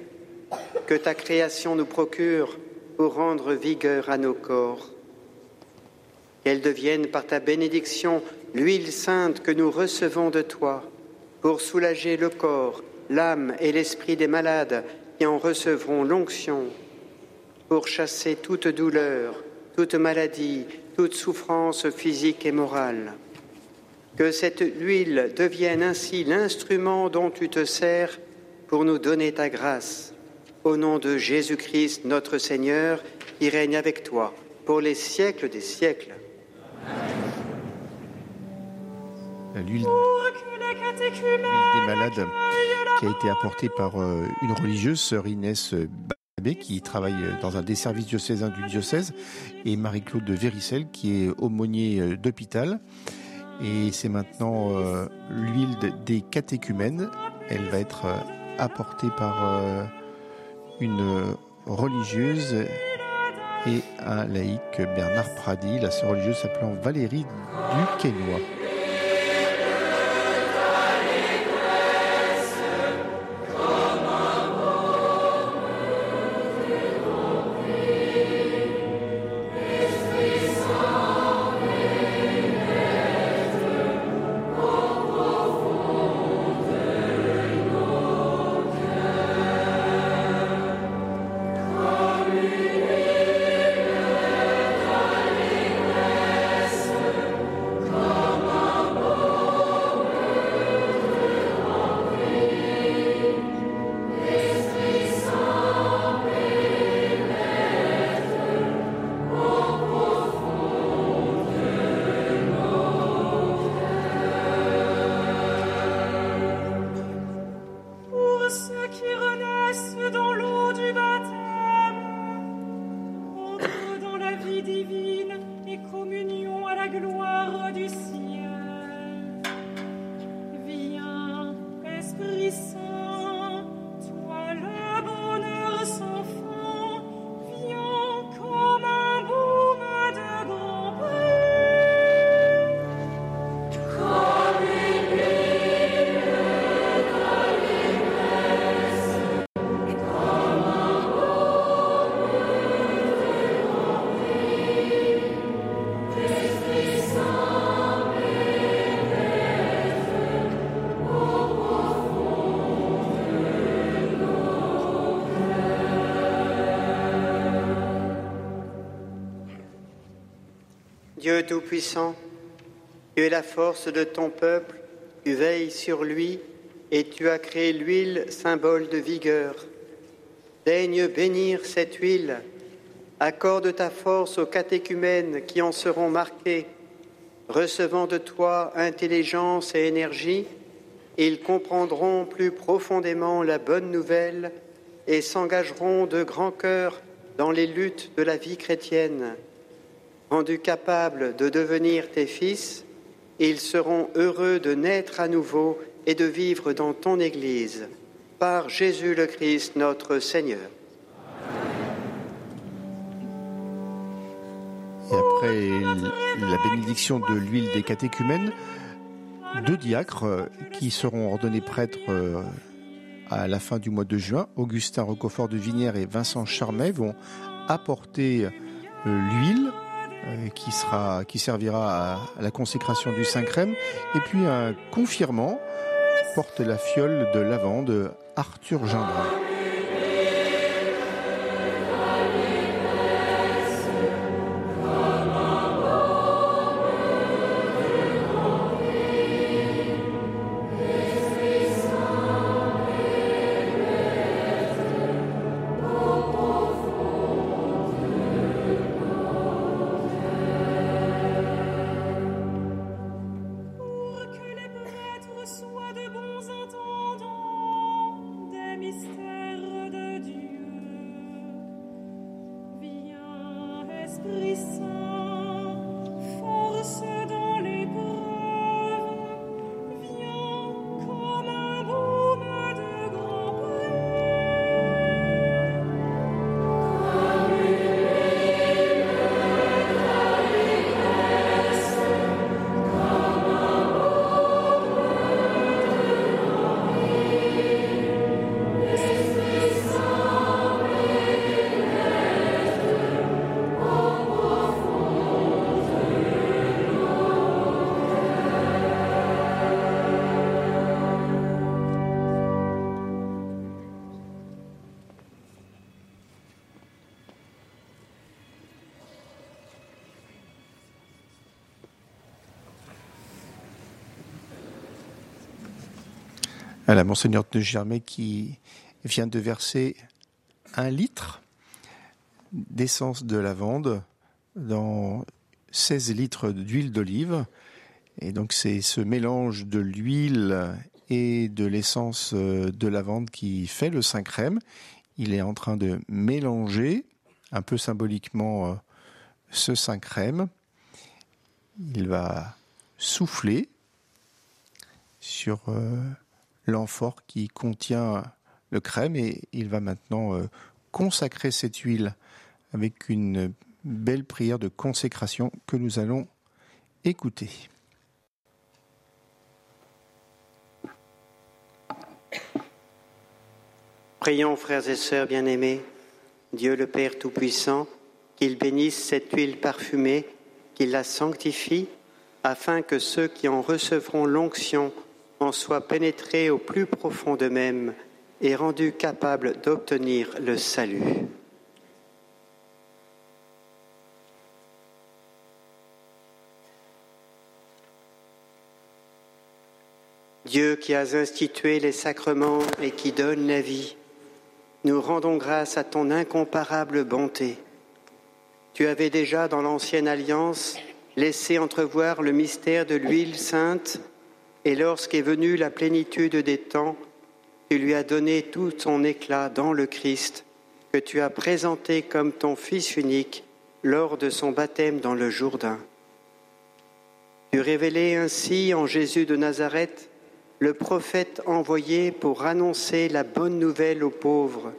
que ta création nous procure pour rendre vigueur à nos corps. Qu'elle devienne par ta bénédiction l'huile sainte que nous recevons de toi pour soulager le corps, l'âme et l'esprit des malades qui en recevront l'onction, pour chasser toute douleur, toute maladie, toute souffrance physique et morale. Que cette huile devienne ainsi l'instrument dont tu te sers pour nous donner ta grâce. Au nom de Jésus-Christ, notre Seigneur, qui règne avec toi pour les siècles des siècles. L'huile les catéchumènes des malades qui a été apportée par euh, une religieuse, sœur Inès Babé, qui travaille dans un des services diocésains du diocèse, et Marie-Claude de Véricelle, qui est aumônier euh, d'hôpital. Et c'est maintenant euh, l'huile de- des catéchumènes. Elle va être euh, apportée par euh, une euh, religieuse et un laïc, Bernard Pradi, la sœur religieuse s'appelant Valérie du Dieu Tout-Puissant, tu es la force de ton peuple, tu veilles sur lui et tu as créé l'huile, symbole de vigueur. Daigne bénir cette huile, accorde ta force aux catéchumènes qui en seront marqués. Recevant de toi intelligence et énergie, ils comprendront plus profondément la bonne nouvelle et s'engageront de grand cœur dans les luttes de la vie chrétienne. Rendus capables de devenir tes fils, ils seront heureux de naître à nouveau et de vivre dans ton Église. Par Jésus le Christ, notre Seigneur. Et après la bénédiction de l'huile des catéchumènes, deux diacres euh, qui seront ordonnés prêtres euh, à la fin du mois de juin, Augustin Roquefort de Vinière et Vincent Charmet, vont apporter euh, l'huile qui, sera, qui servira à, la consécration du Saint-Crème. Et puis un confirmant porte la fiole de lavande Arthur Gindrin. La Monseigneur de Germain qui vient de verser un litre d'essence de lavande dans 16 litres d'huile d'olive. Et donc c'est ce mélange de l'huile et de l'essence de lavande qui fait le Saint Crème. Il est en train de mélanger un peu symboliquement euh, ce Saint Crème. Il va souffler sur euh, l'amphore qui contient le crème et il va maintenant euh, consacrer cette huile avec une belle prière de consécration que nous allons écouter. Prions, frères et sœurs bien-aimés, Dieu le Père Tout-Puissant, qu'il bénisse cette huile parfumée, qu'il la sanctifie, afin que ceux qui en recevront l'onction en soient pénétrés au plus profond d'eux-mêmes et rendus capables d'obtenir le salut. Dieu qui as institué les sacrements et qui donne la vie, nous rendons grâce à ton incomparable bonté. Tu avais déjà dans l'ancienne alliance laissé entrevoir le mystère de l'huile sainte, et lorsqu'est venue la plénitude des temps, tu lui as donné tout son éclat dans le Christ, que tu as présenté comme ton Fils unique lors de son baptême dans le Jourdain. Tu révélais ainsi en Jésus de Nazareth le prophète envoyé pour annoncer la bonne nouvelle aux pauvres,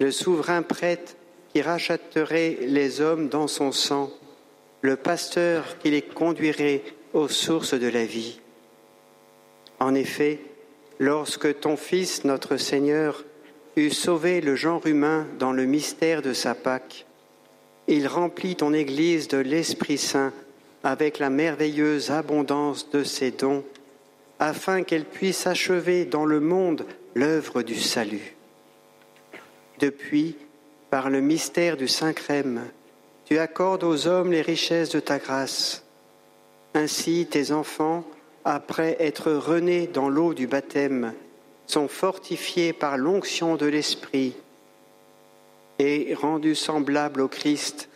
le souverain prêtre qui rachèterait les hommes dans son sang, le pasteur qui les conduirait aux sources de la vie. En effet, lorsque ton Fils, notre Seigneur, eut sauvé le genre humain dans le mystère de sa Pâque, il remplit ton Église de l'Esprit Saint avec la merveilleuse abondance de ses dons afin qu'elle puisse achever dans le monde l'œuvre du salut. Depuis, par le mystère du Saint Crème, tu accordes aux hommes les richesses de ta grâce. Ainsi, tes enfants, après être renés dans l'eau du baptême, sont fortifiés par l'onction de l'Esprit et rendus semblables au Christ,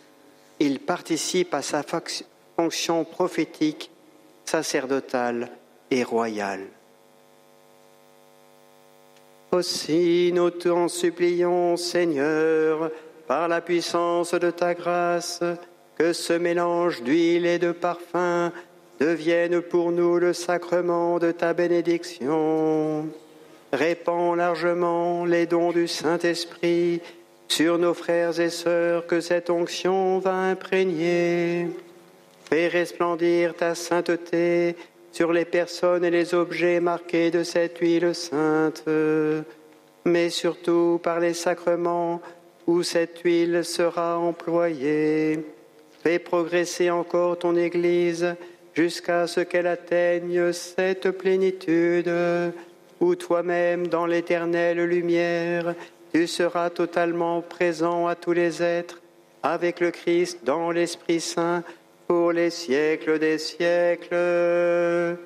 ils participent à sa fonction prophétique, sacerdotale et royale. Aussi nous t'en supplions, Seigneur, par la puissance de ta grâce, que ce mélange d'huile et de parfum devienne pour nous le sacrement de ta bénédiction. Répands largement les dons du Saint-Esprit sur nos frères et sœurs que cette onction va imprégner. Fais resplendir ta sainteté sur les personnes et les objets marqués de cette huile sainte, mais surtout par les sacrements où cette huile sera employée. Fais progresser encore ton Église jusqu'à ce qu'elle atteigne cette plénitude, où toi-même, dans l'éternelle lumière, tu seras totalement présent à tous les êtres, avec le Christ dans l'Esprit Saint, pour les siècles des siècles.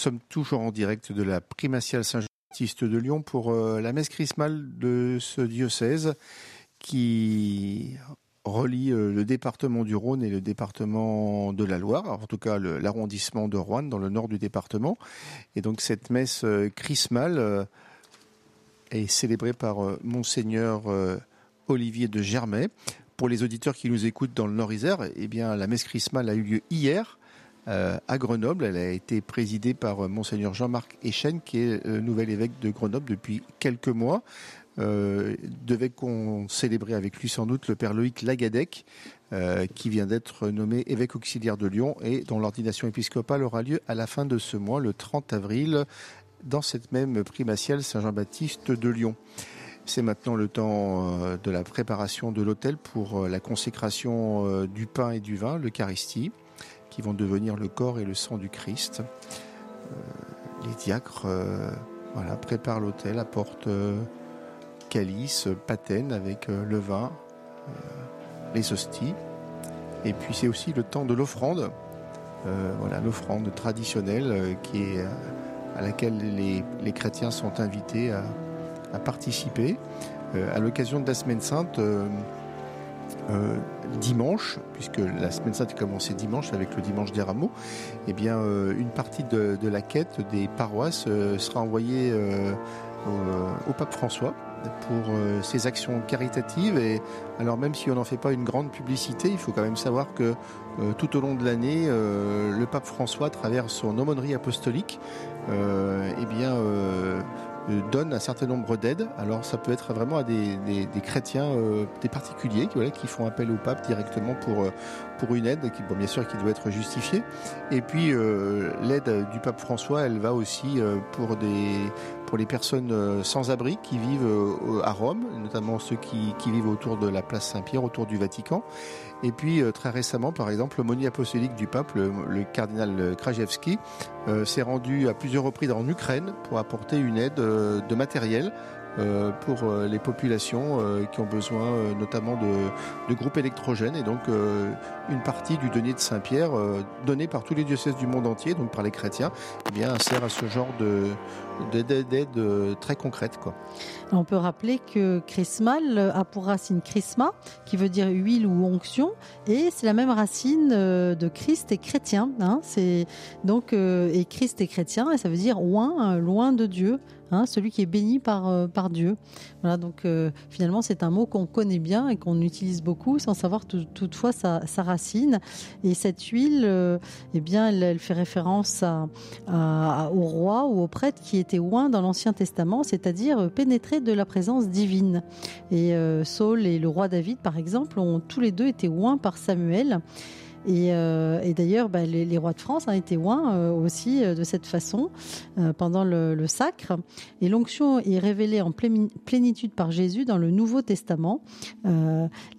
Sommes toujours en direct de la primatiale Saint-Jean-Baptiste de Lyon pour euh, la messe chrismale de ce diocèse qui relie euh, le département du Rhône et le département de la Loire, en tout cas l'arrondissement de Rouen dans le nord du département. Et donc cette messe euh, chrismale est célébrée par monseigneur Olivier de Germay. Pour les auditeurs qui nous écoutent dans le Nord-Isère, eh bien la messe chrismale a eu lieu hier à Grenoble. Elle a été présidée par euh, monseigneur Jean-Marc Echen, qui est le nouvel évêque de Grenoble depuis quelques mois. Euh, devait qu'on célébrer avec lui sans doute le père Loïc Lagadec, euh, qui vient d'être nommé évêque auxiliaire de Lyon et dont l'ordination épiscopale aura lieu à la fin de ce mois, le 30 avril, dans cette même primatiale Saint-Jean-Baptiste de Lyon. C'est maintenant le temps de la préparation de l'autel pour la consécration du pain et du vin, l'Eucharistie qui vont devenir le corps et le sang du Christ. Euh, les diacres euh, voilà, préparent l'autel, apportent euh, calice, patène avec le vin, les hosties. Et puis c'est aussi le temps de l'offrande, voilà, l'offrande traditionnelle qui est, à laquelle les, chrétiens sont invités à, à participer. à l'occasion de la Semaine Sainte, euh, dimanche, puisque la semaine sainte a commencé dimanche avec le dimanche des rameaux, eh bien, euh, une partie de, la quête des paroisses euh, sera envoyée au, pape François pour ses actions caritatives. Et alors même si on n'en fait pas une grande publicité, il faut quand même savoir que tout au long de l'année, le pape François, à travers son aumônerie apostolique, eh bien donne un certain nombre d'aides. Alors ça peut être vraiment à des, chrétiens, euh, des particuliers qui, qui font appel au pape directement pour, euh, pour une aide, qui, bon, bien sûr qui doit être justifiée. Et puis l'aide du pape François, elle va aussi pour des pour les personnes sans abri qui vivent à Rome, notamment ceux qui, qui vivent autour de la place Saint-Pierre, autour du Vatican. Et puis euh, très récemment, par exemple, le l'aumônier apostolique du pape, le, cardinal Krajewski, euh, s'est rendu à plusieurs reprises en Ukraine pour apporter une aide euh, de matériel euh, pour euh, les populations euh, qui ont besoin notamment de, groupes électrogènes et donc une partie du denier de Saint-Pierre donné par tous les diocèses du monde entier, donc par les chrétiens, eh bien sert à ce genre de d'aide très concrète. On peut rappeler que chrismal a pour racine chrisma qui veut dire huile ou onction et c'est la même racine de Christ et chrétien hein, donc et Christ est chrétien et ça veut dire loin loin de Dieu Hein, celui qui est béni par, euh, par Dieu. Voilà, donc euh, finalement, c'est un mot qu'on connaît bien et qu'on utilise beaucoup sans savoir toutefois sa, sa, racine. Et cette huile, euh, eh bien, elle, fait référence à, au roi ou au prêtre qui était loin dans l'Ancien Testament, c'est-à-dire pénétré de la présence divine. Et Saul et le roi David, par exemple, ont tous les deux été loin par Samuel. Et, euh, et d'ailleurs, bah, les, rois de France ont été loin euh, aussi euh, de cette façon pendant le, le, sacre. Et l'onction est révélée en plénitude par Jésus dans le Nouveau Testament.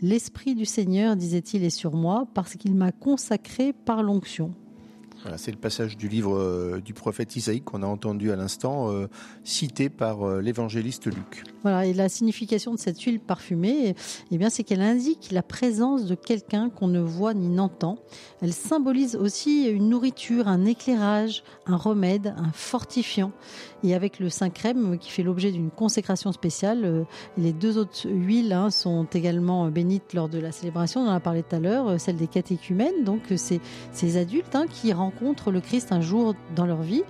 L'Esprit du Seigneur, disait-il, est sur moi parce qu'il m'a consacré par l'onction c'est le passage du livre euh, du prophète Isaïe qu'on a entendu à l'instant, euh, cité par euh, l'évangéliste Luc. Voilà, et la signification de cette huile parfumée, eh bien, c'est qu'elle indique la présence de quelqu'un qu'on ne voit ni n'entend. Elle symbolise aussi une nourriture, un éclairage, un remède, un fortifiant. Et avec le Saint Crème qui fait l'objet d'une consécration spéciale, les deux autres huiles hein, sont également bénites lors de la célébration. On en a parlé tout à l'heure, celle des catéchumènes. Donc, c'est ces adultes hein, qui rentrent rencontrent le Christ un jour dans leur vie.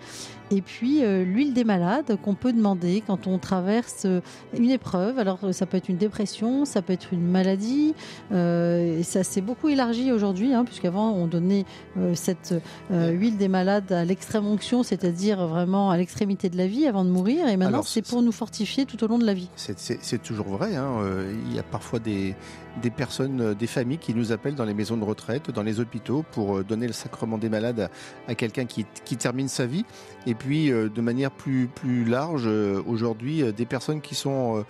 Et puis euh, l'huile des malades qu'on peut demander quand on traverse euh, une épreuve. Alors euh, ça peut être une dépression, ça peut être une maladie. et ça s'est beaucoup élargi aujourd'hui, hein, puisqu'avant on donnait cette huile des malades à l'extrême onction, c'est-à-dire vraiment à l'extrémité de la vie avant de mourir. Et maintenant c'est pour nous fortifier tout au long de la vie. C'est toujours vrai. Hein. Il y a parfois des, des personnes, des familles qui nous appellent dans les maisons de retraite, dans les hôpitaux, pour donner le sacrement des malades à, quelqu'un qui, qui termine sa vie. Et puis euh, de manière plus plus large euh, aujourd'hui euh, des personnes qui sont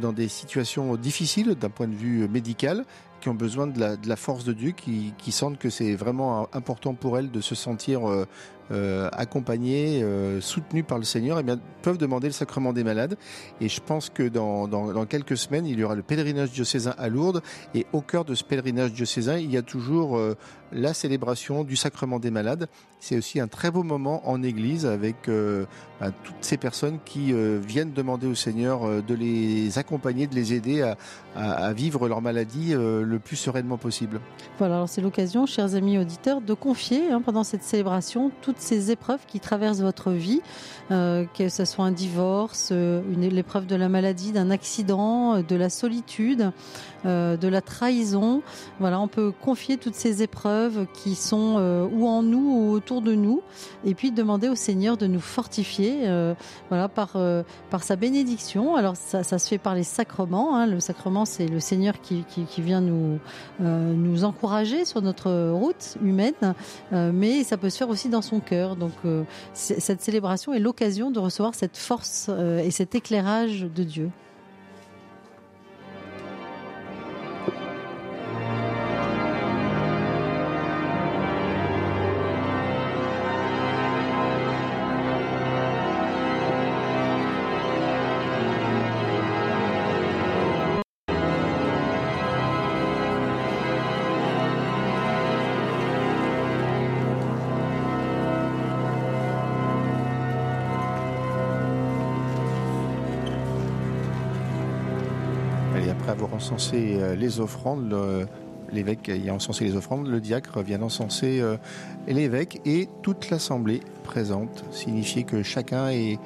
dans des situations difficiles d'un point de vue médical qui ont besoin de la, force de Dieu, qui sentent que c'est vraiment important pour elles de se sentir euh, accompagnés, euh, soutenus par le Seigneur, eh peuvent demander le sacrement des malades. Et je pense que dans, quelques semaines, il y aura le pèlerinage diocésain à Lourdes. Et au cœur de ce pèlerinage diocésain, il y a toujours euh, la célébration du sacrement des malades. C'est aussi un très beau moment en Église avec ben, toutes ces personnes qui viennent demander au Seigneur de les accompagner, de les aider à, vivre leur maladie le plus sereinement possible. Voilà, alors c'est l'occasion, chers amis auditeurs, de confier hein, pendant cette célébration ces épreuves qui traversent votre vie, euh, que ce soit un divorce, une l'épreuve de la maladie, d'un accident, de la solitude, euh, de la trahison. Voilà, on peut confier toutes ces épreuves qui sont euh, ou en nous ou autour de nous, et puis demander au Seigneur de nous fortifier, euh, voilà, par euh, par sa bénédiction. Alors ça, se fait par les sacrements. Hein. Le sacrement, c'est le Seigneur qui, qui, qui vient nous euh, nous encourager sur notre route humaine, euh, mais ça peut se faire aussi dans son Donc euh, cette célébration est l'occasion de recevoir cette force euh, et cet éclairage de Dieu. Euh, les offrandes, l'évêque ayant encensé les offrandes, le diacre vient encenser euh, l'évêque et toute l'assemblée présente, signifier que chacun est,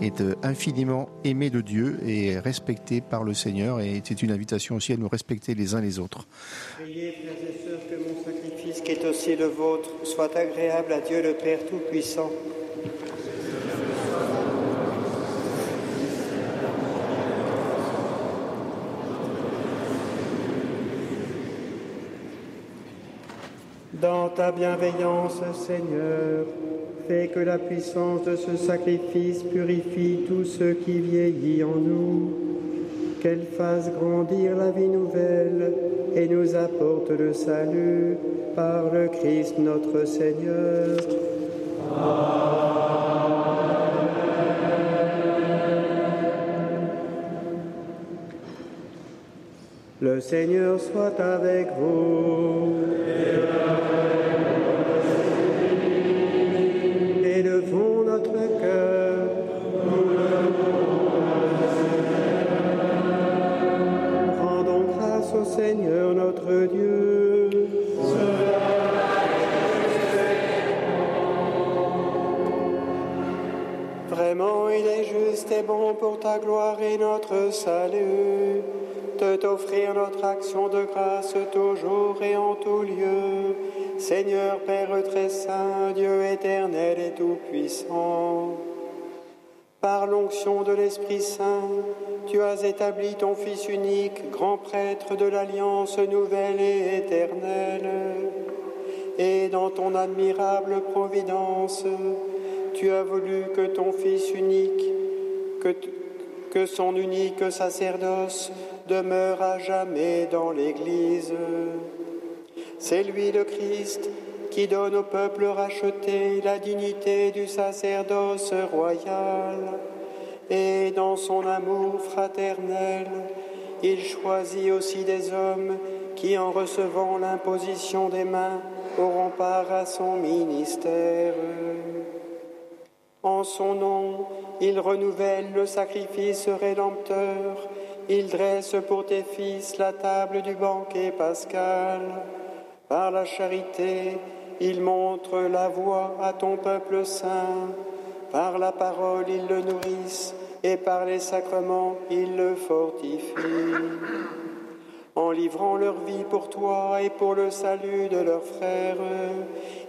est euh, infiniment aimé de Dieu et respecté par le Seigneur. Et c'est une invitation aussi à nous respecter les uns les autres. Priez, frères et sœurs, que mon sacrifice, qui est aussi le vôtre, soit agréable à Dieu le Père Tout-Puissant. Dans ta bienveillance, Seigneur, fais que la puissance de ce sacrifice purifie tout ce qui vieillit en nous, qu'elle fasse grandir la vie nouvelle et nous apporte le salut par le Christ notre Seigneur. Le Seigneur soit avec vous. Action de grâce toujours et en tout lieu. Seigneur Père très saint, Dieu éternel et tout-puissant. Par l'onction de l'Esprit Saint, tu as établi ton Fils unique, grand prêtre de l'alliance nouvelle et éternelle. Et dans ton admirable providence, tu as voulu que ton Fils unique, que, que son unique sacerdoce demeure à jamais dans l'Église. C'est lui le Christ qui donne au peuple racheté la dignité du sacerdoce royal. Et dans son amour fraternel, il choisit aussi des hommes qui, en recevant l'imposition des mains, auront part à son ministère. En son nom, il renouvelle le sacrifice rédempteur. Il dresse pour tes fils la table du banquet pascal. Par la charité, il montre la voie à ton peuple saint. Par la parole, il le nourrisse et par les sacrements, il le fortifie. En livrant leur vie pour toi et pour le salut de leurs frères,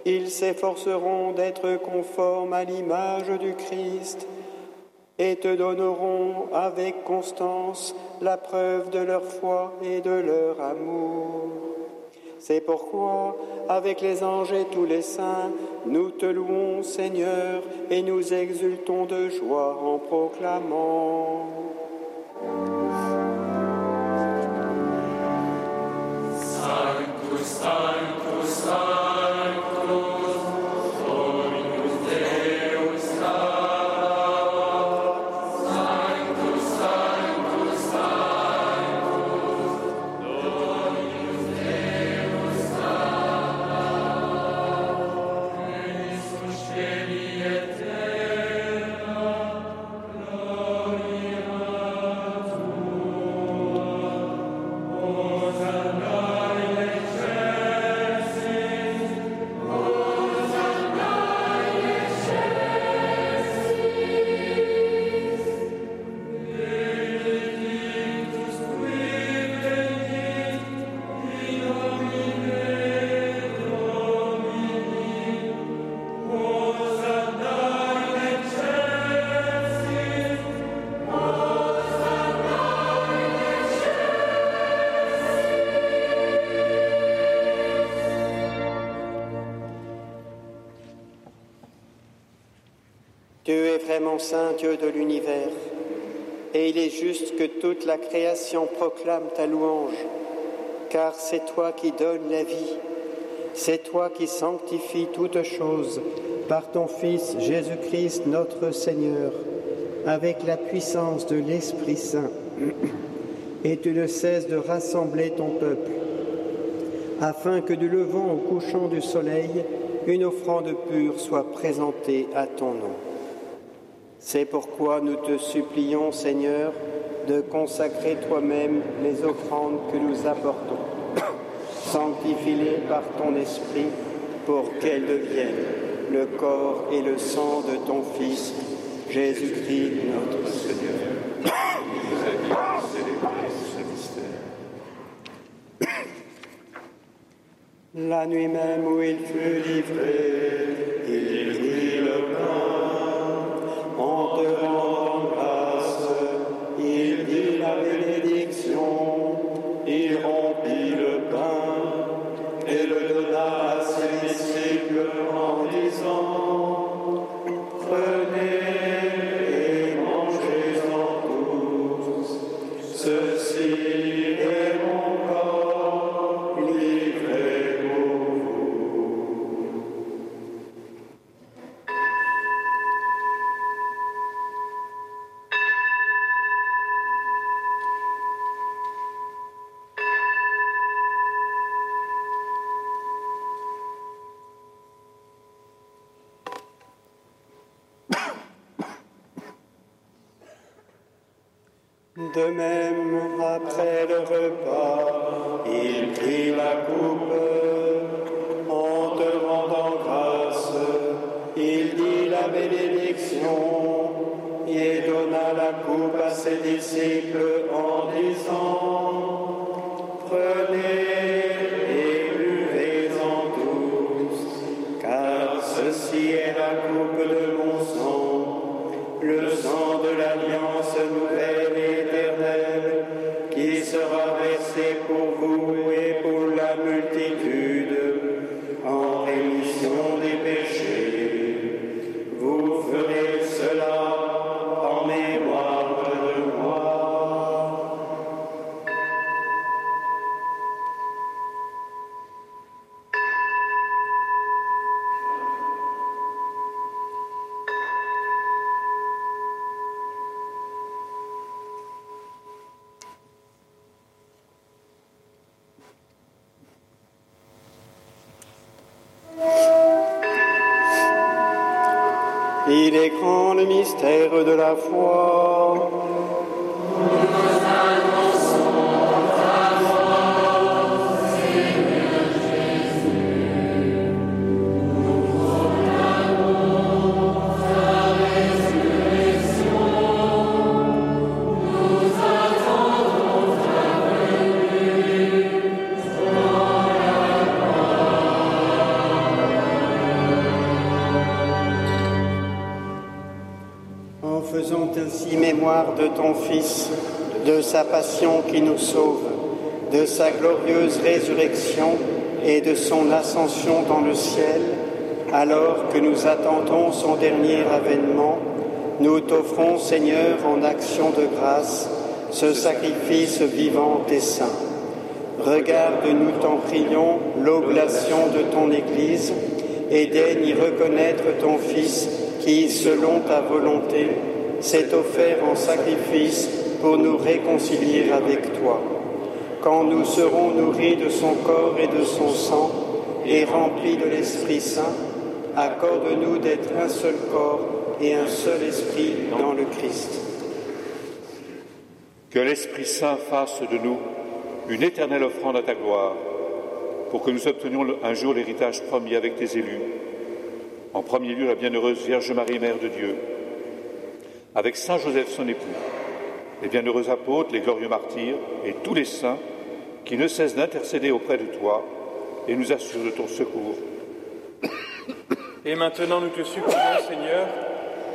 ils s'efforceront d'être conformes à l'image du Christ et te donneront avec constance la preuve de leur foi et de leur amour. C'est pourquoi, avec les anges et tous les saints, nous te louons Seigneur et nous exultons de joie en proclamant. Saint, Dieu de l'univers, et il est juste que toute la création proclame ta louange, car c'est toi qui donnes la vie, c'est toi qui sanctifies toutes choses par ton Fils Jésus-Christ notre Seigneur, avec la puissance de l'Esprit Saint, et tu ne cesses de rassembler ton peuple, afin que du levant au couchant du soleil, une offrande pure soit présentée à ton nom. C'est pourquoi nous te supplions, Seigneur, de consacrer toi-même les offrandes que nous apportons. Sanctifie-les par ton esprit pour qu'elles deviennent le corps et le sang de ton Fils, Jésus-Christ notre Seigneur. La nuit même où il fut livré, pain Il est le mystère de la foi. De ton Fils, de sa passion qui nous sauve, de sa glorieuse résurrection et de son ascension dans le ciel, alors que nous attendons son dernier avènement, nous t'offrons, Seigneur, en action de grâce, ce sacrifice vivant et saint. Regarde, nous t'en prions, l'oblation de ton Église et daigne y reconnaître ton Fils qui, selon ta volonté, s'est offert en sacrifice pour nous réconcilier avec toi. Quand nous serons nourris de son corps et de son sang et remplis de l'Esprit Saint, accorde-nous d'être un seul corps et un seul esprit dans le Christ. Que l'Esprit Saint fasse de nous une éternelle offrande à ta gloire, pour que nous obtenions un jour l'héritage promis avec tes élus. En premier lieu, la bienheureuse Vierge Marie, Mère de Dieu, avec Saint Joseph, son époux, les bienheureux apôtres, les glorieux martyrs et tous les saints qui ne cessent d'intercéder auprès de toi et nous assurent de ton secours. Et maintenant nous te supplions, Seigneur,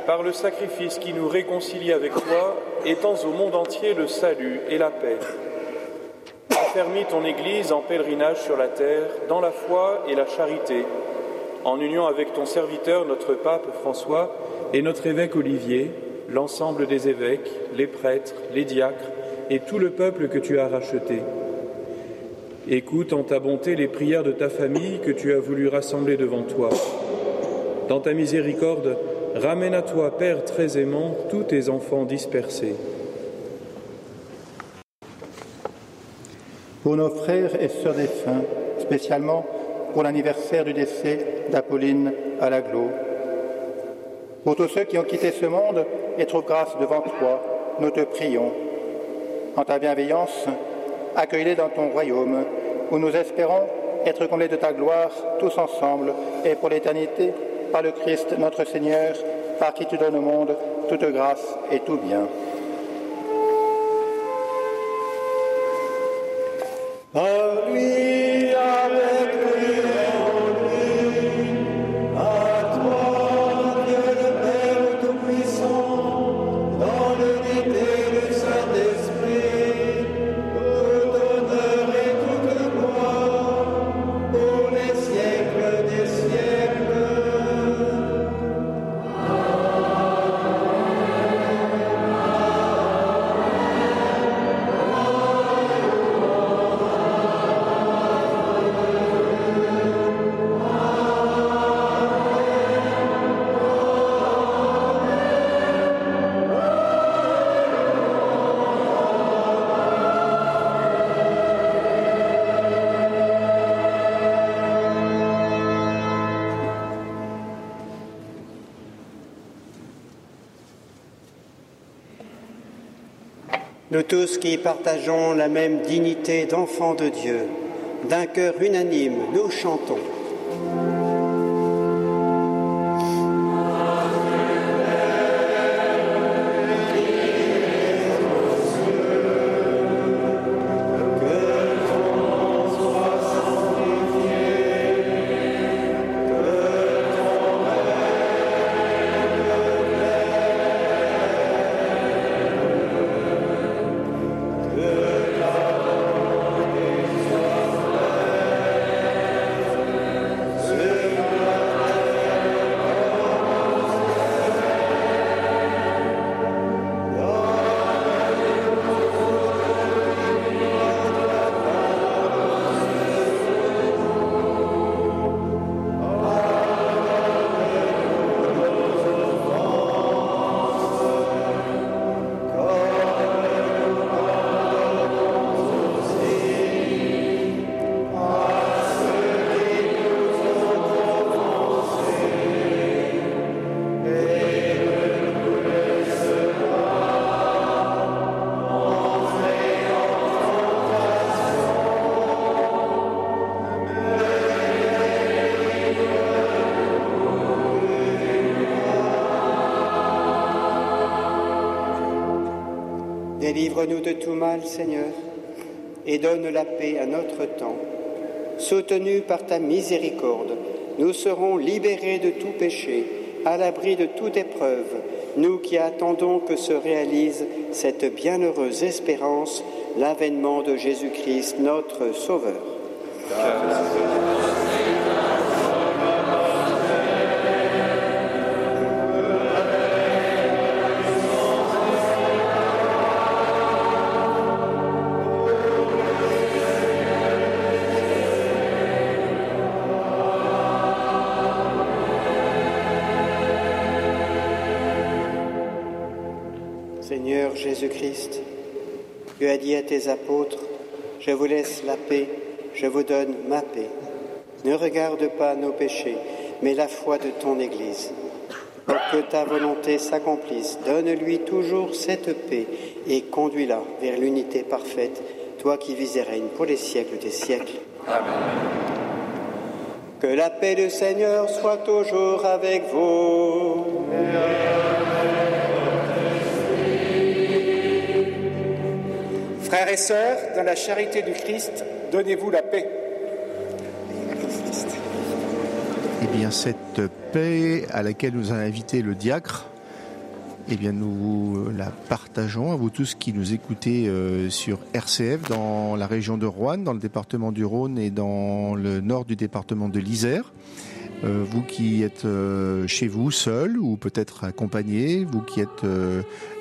par le sacrifice qui nous réconcilie avec toi, étends au monde entier le salut et la paix. Affermis ton Église en pèlerinage sur la terre, dans la foi et la charité, en union avec ton serviteur, notre pape François, et notre évêque Olivier, l'ensemble des évêques, les prêtres, les diacres et tout le peuple que tu as racheté. Écoute en ta bonté les prières de ta famille que tu as voulu rassembler devant toi. Dans ta miséricorde, ramène à toi, Père très aimant, tous tes enfants dispersés. Pour nos frères et sœurs défunts, spécialement pour l'anniversaire du décès d'Apolline à l'aglo. Pour tous ceux qui ont quitté ce monde et trouvent grâce devant toi, nous te prions. En ta bienveillance, accueille-les dans ton royaume, où nous espérons être comblés de ta gloire tous ensemble et pour l'éternité par le Christ notre Seigneur, par qui tu donnes au monde toute grâce et tout bien. Avec Nous tous qui partageons la même dignité d'enfants de Dieu, d'un cœur unanime, nous chantons. Soutenus par ta miséricorde, nous serons libérés de tout péché, à l'abri de toute épreuve, nous qui attendons que se réalise cette bienheureuse espérance, l'avènement de Jésus-Christ, notre Sauveur. Jésus-Christ, tu as dit à tes apôtres, je vous laisse la paix, je vous donne ma paix. Ne regarde pas nos péchés, mais la foi de ton Église. Pour que ta volonté s'accomplisse, donne-lui toujours cette paix et conduis-la vers l'unité parfaite, toi qui vis et règnes pour les siècles des siècles. Que la paix du Seigneur soit toujours avec vous. Et sœurs, dans la charité du Christ, donnez-vous la paix. Eh bien, cette paix à laquelle nous a invité le diacre, eh bien, nous la partageons à vous tous qui nous écoutez euh, sur RCF dans la région de Roanne, dans le département du Rhône et dans le nord du département de l'Isère. Euh, vous qui êtes euh, chez vous seul ou peut-être accompagné, vous qui êtes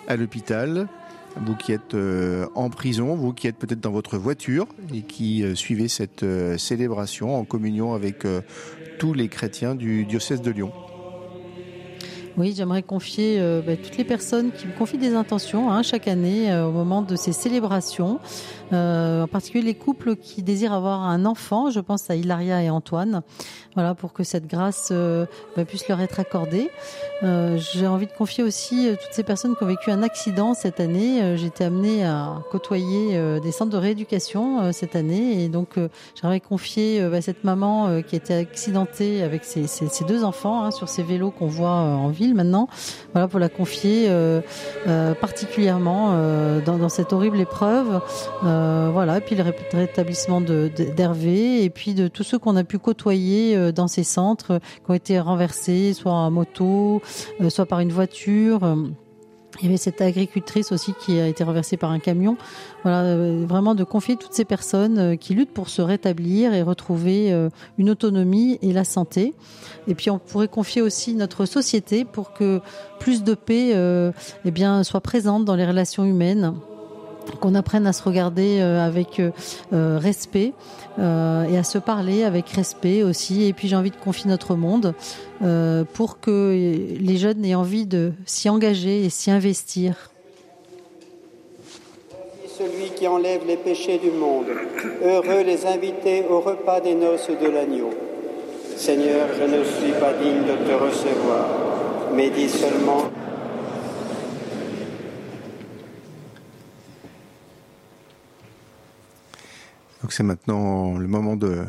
à l'hôpital, vous qui êtes euh, en prison, vous qui êtes peut-être dans votre voiture et qui euh, suivez cette euh, célébration en communion avec tous les chrétiens du diocèse de Lyon. Oui, j'aimerais confier bah, toutes les personnes qui me confient des intentions hein, chaque année au moment de ces célébrations, en particulier les couples qui désirent avoir un enfant. Je pense à Hilaria et Antoine, voilà pour que cette grâce euh, bah, puisse leur être accordée. Euh, J'ai envie de confier aussi euh, toutes ces personnes qui ont vécu un accident cette année. Euh, J'ai été amenée à côtoyer euh, des centres de rééducation euh, cette année et donc euh, j'aimerais confier euh, bah, cette maman euh, qui été accidentée avec ses, deux enfants hein, sur ces vélos qu'on voit euh, en ville maintenant. Voilà pour la confier euh, euh, particulièrement euh, dans, dans cette horrible épreuve. Euh, voilà, et puis le ré- rétablissement d'Hervé et puis de tous ceux qu'on a pu côtoyer euh, dans ces centres euh, qui ont été renversés, soit en moto, soit par une voiture. Il y avait cette agricultrice aussi qui a été renversée par un camion. Voilà, vraiment de confier toutes ces personnes qui luttent pour se rétablir et retrouver une autonomie et la santé. Et puis on pourrait confier aussi notre société pour que plus de paix eh bien, soit présente dans les relations humaines qu'on apprenne à se regarder euh, avec euh, euh, respect et à se parler avec respect aussi. Et puis j'ai envie de confier notre monde pour que les jeunes aient envie de s'y engager et s'y investir. Celui qui enlève les péchés du monde. Heureux les invités au repas des noces de l'agneau. Seigneur, je ne suis pas digne de te recevoir, mais dis seulement C'est maintenant le moment de,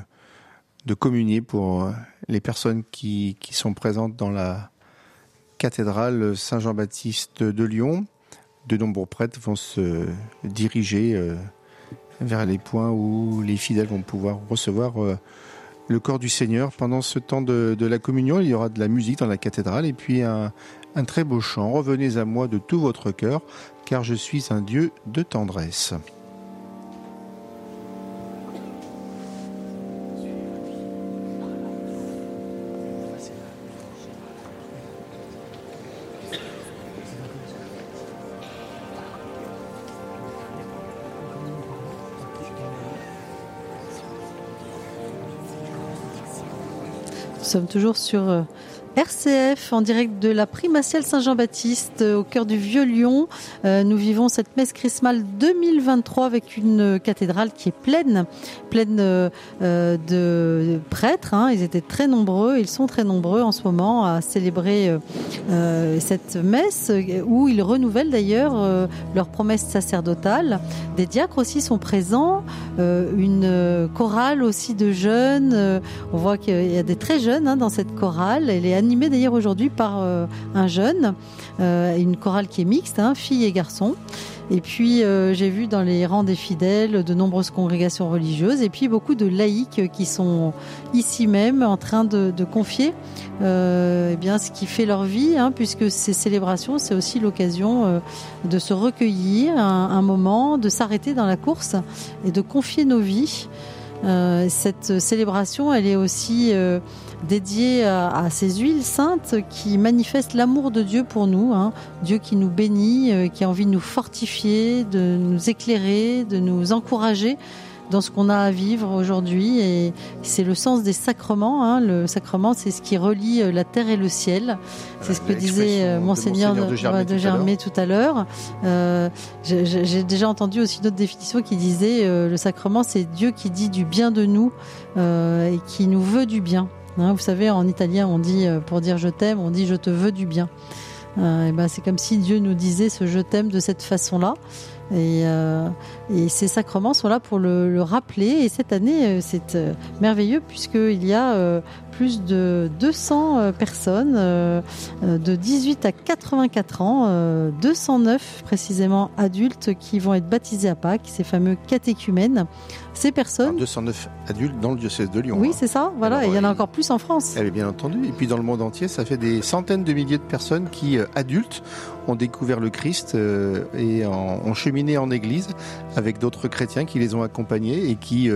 communier pour euh, les personnes qui, sont présentes dans la cathédrale Saint-Jean-Baptiste de Lyon. De nombreux prêtres vont se diriger euh, vers les points où les fidèles vont pouvoir recevoir euh, le corps du Seigneur. Pendant ce temps de, la communion, il y aura de la musique dans la cathédrale et puis un très beau chant. Revenez à moi de tout votre cœur, car je suis un Dieu de tendresse. Sommes toujours sur euh, RCF en direct de la primatiale Saint-Jean-Baptiste euh, au cœur du Vieux-Lyon. Euh, nous vivons cette messe chrismale 2023 avec une cathédrale qui est pleine, pleine euh, de prêtres. hein. Ils étaient très nombreux, ils sont très nombreux en ce moment à célébrer cette messe où ils renouvellent d'ailleurs leurs promesses sacerdotales. Des diacres aussi sont présents, une chorale aussi de jeunes. on voit qu'il y a des très jeunes hein, dans cette chorale. Animée d'ailleurs aujourd'hui par euh, un jeune, euh, une chorale qui est mixte, hein, filles et garçons. Et puis euh, j'ai vu dans les rangs des fidèles de nombreuses congrégations religieuses et puis beaucoup de laïcs qui sont ici même en train de, confier eh bien ce qui fait leur vie, hein, puisque ces célébrations c'est aussi l'occasion de se recueillir un, moment, de s'arrêter dans la course et de confier nos vies. Cette célébration, elle est aussi euh, dédiée à, ces huiles saintes qui manifestent l'amour de Dieu pour nous, hein. Dieu qui nous bénit, euh, qui a envie de nous fortifier, de nous éclairer, de nous encourager dans ce qu'on a à vivre aujourd'hui. Et c'est le sens des sacrements. hein. Le sacrement, c'est ce qui relie euh, la terre et le ciel. C'est ce que disait euh, l'expression de Monseigneur Monseigneur de Germay tout à l'heure. Euh, j'ai- déjà entendu aussi d'autres définitions qui disaient euh, le sacrement, c'est Dieu qui dit du bien de nous euh, et qui nous veut du bien. Hein, vous savez, en italien, on dit euh, pour dire je t'aime, on dit je te veux du bien. Euh, ben, c'est comme si Dieu nous disait ce je t'aime de cette façon-là. Et, euh, ces sacrements sont là pour le, le rappeler. Et cette année, c'est merveilleux puisqu'il y a plus de 200 euh, personnes euh, euh, de 18 à 84 ans, euh, 209 précisément adultes qui vont être baptisés à Pâques, ces fameux catéchumènes. Ces personnes, 209 adultes dans le diocèse de Lyon. oui, hein. c'est ça, voilà, Alors, et il y en a encore plus en France. Bien entendu. Et puis dans le monde entier, ça fait des centaines de milliers de personnes qui, adultes, ont découvert le Christ et ont cheminé en Église avec d'autres chrétiens qui les ont accompagnés et qui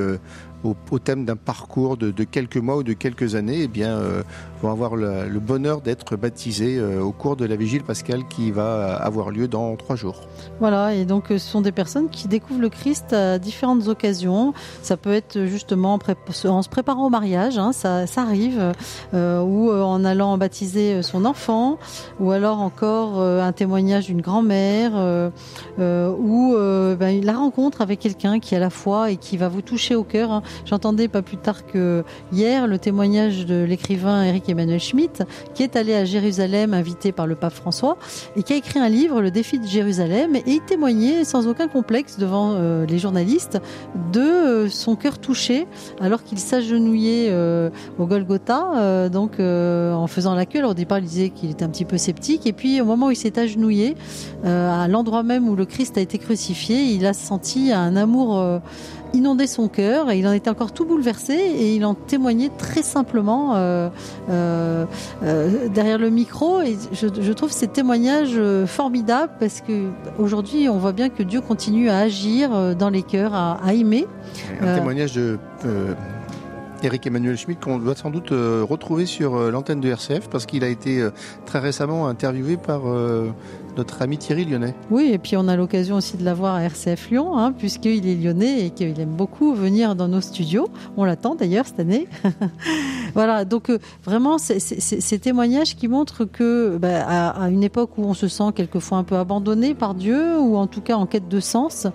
au, thème d'un parcours de, quelques mois ou de quelques années, eh bien, euh, vont avoir le, bonheur d'être baptisés euh, au cours de la vigile pascale qui va avoir lieu dans trois jours. Voilà, et donc ce sont des personnes qui découvrent le Christ à différentes occasions. Ça peut être justement en se préparant au mariage, hein, ça, arrive, euh, ou en allant baptiser son enfant, ou alors encore un témoignage d'une grand-mère, ou ben, la rencontre avec quelqu'un qui a la foi et qui va vous toucher au cœur. J'entendais pas plus tard que hier le témoignage de l'écrivain Eric Emmanuel Schmitt, qui est allé à Jérusalem invité par le pape François et qui a écrit un livre, Le défi de Jérusalem, et il témoignait sans aucun complexe devant euh, les journalistes de euh, son cœur touché alors qu'il s'agenouillait euh, au Golgotha, donc en faisant la queue. Alors au départ, il disait qu'il était un petit peu sceptique, et puis au moment où il s'est agenouillé, à l'endroit même où le Christ a été crucifié, il a senti un amour inondé son cœur et il en était encore tout bouleversé et il en témoignait très simplement euh, euh, euh, derrière le micro et je, je, trouve ces témoignages formidables parce que aujourd'hui on voit bien que Dieu continue à agir dans les cœurs, à, à aimer. Un témoignage de Eric Emmanuel Schmitt qu'on doit sans doute retrouver sur l'antenne de RCF parce qu'il a été très récemment interviewé par notre ami Thierry Lyonnais. Oui, et puis on a l'occasion aussi de l'avoir à RCF Lyon, hein, puisqu'il est lyonnais et qu'il aime beaucoup venir dans nos studios. On l'attend d'ailleurs cette année. voilà, donc euh, vraiment, c'est ces témoignages qui montrent que bah, à, une époque où on se sent quelquefois un peu abandonné par Dieu, ou en tout cas en quête de sens,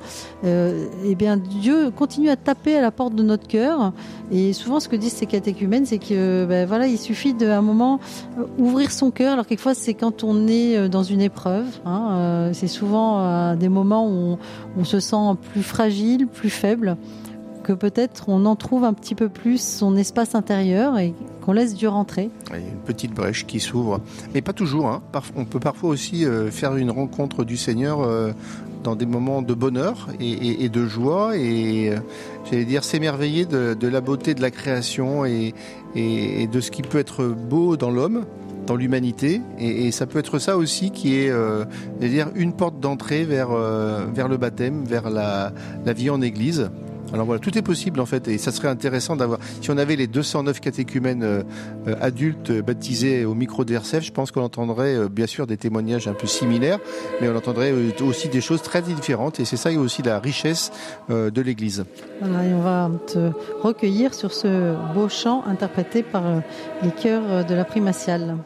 euh, eh bien Dieu continue à taper à la porte de notre cœur. Et souvent, ce que disent ces catéchumènes, c'est que bah, voilà, il suffit d'un moment euh, ouvrir son cœur. Alors quelquefois, c'est quand on est dans une épreuve Hein, euh, c'est souvent euh, des moments où on, se sent plus fragile, plus faible, que peut-être on en trouve un petit peu plus son espace intérieur et qu'on laisse Dieu rentrer. A une petite brèche qui s'ouvre, mais pas toujours. Hein. On peut parfois aussi euh, faire une rencontre du Seigneur dans des moments de bonheur et, et, et de joie et j'allais dire s'émerveiller de, la beauté de la création et, et de ce qui peut être beau dans l'homme dans l'humanité et, ça peut être ça aussi qui est euh, dire une porte d'entrée vers euh, vers le baptême vers la, vie en église alors voilà, tout est possible en fait, et ça serait intéressant d'avoir. Si on avait les 209 catéchumènes euh, adultes baptisés au micro de RCF, je pense qu'on entendrait euh, bien sûr des témoignages un peu similaires, mais on entendrait euh, aussi des choses très différentes, et c'est ça aussi la richesse euh, de l'Église. Voilà, et on va te recueillir sur ce beau chant interprété par euh, les chœurs de la primatiale.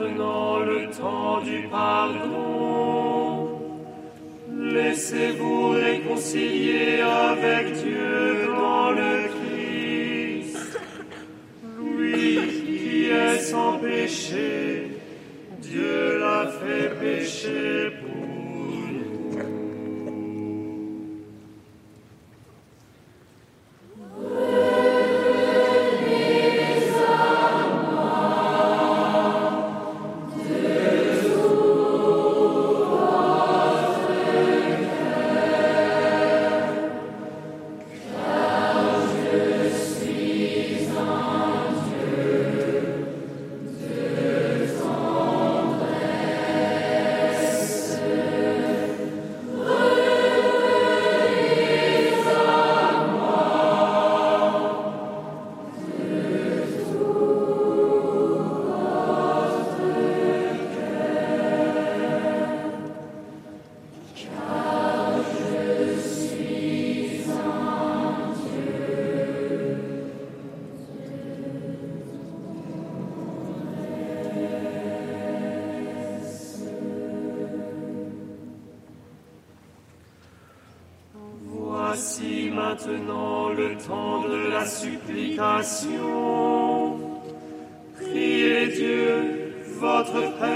to know. de la supplication. Priez Dieu, votre Père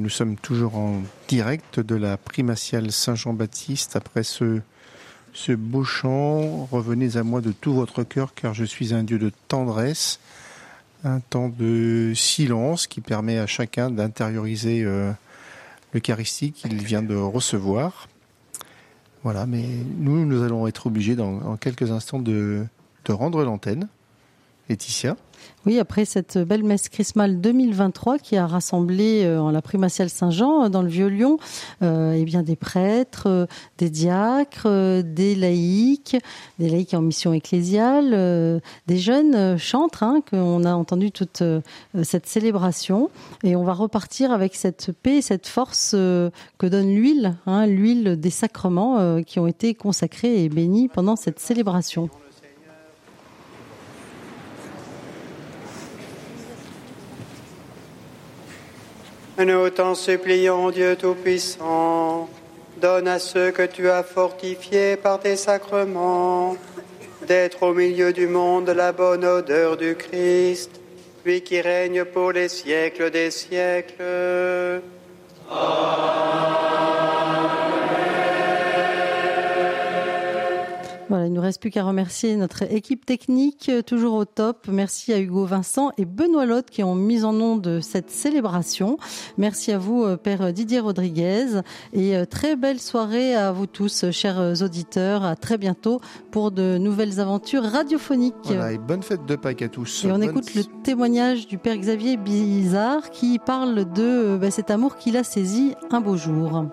nous sommes toujours en direct de la primatiale Saint-Jean-Baptiste après ce, ce beau chant. Revenez à moi de tout votre cœur car je suis un Dieu de tendresse. Un temps de silence qui permet à chacun d'intérioriser euh, l'Eucharistie qu'il vient de recevoir. Voilà, mais nous, nous allons être obligés dans, en quelques instants de, de rendre l'antenne. Laetitia oui, après cette belle messe chrismale 2023 qui a rassemblé euh, en la primatiale Saint-Jean euh, dans le Vieux-Lyon euh, eh bien des prêtres, des diacres, des laïcs, des laïcs en mission ecclésiale, des jeunes chantres hein, qu'on a entendu toute cette célébration et on va repartir avec cette paix, cette force que donne l'huile, hein, l'huile des sacrements qui ont été consacrés et bénis pendant cette célébration. Nous t'en supplions, Dieu Tout-Puissant, donne à ceux que tu as fortifiés par tes sacrements d'être au milieu du monde la bonne odeur du Christ, lui qui règne pour les siècles des siècles. Voilà, il ne nous reste plus qu'à remercier notre équipe technique, euh, toujours au top. Merci à Hugo Vincent et Benoît Lotte qui ont mis en nom de cette célébration. Merci à vous, euh, Père Didier Rodriguez. Et euh, très belle soirée à vous tous, chers auditeurs. À très bientôt pour de nouvelles aventures radiophoniques. Voilà, et bonne fête de Pâques à tous. Et on Bonne- écoute le témoignage du Père Xavier Bizarre qui parle de euh, bah, cet amour qu'il a saisi un beau jour.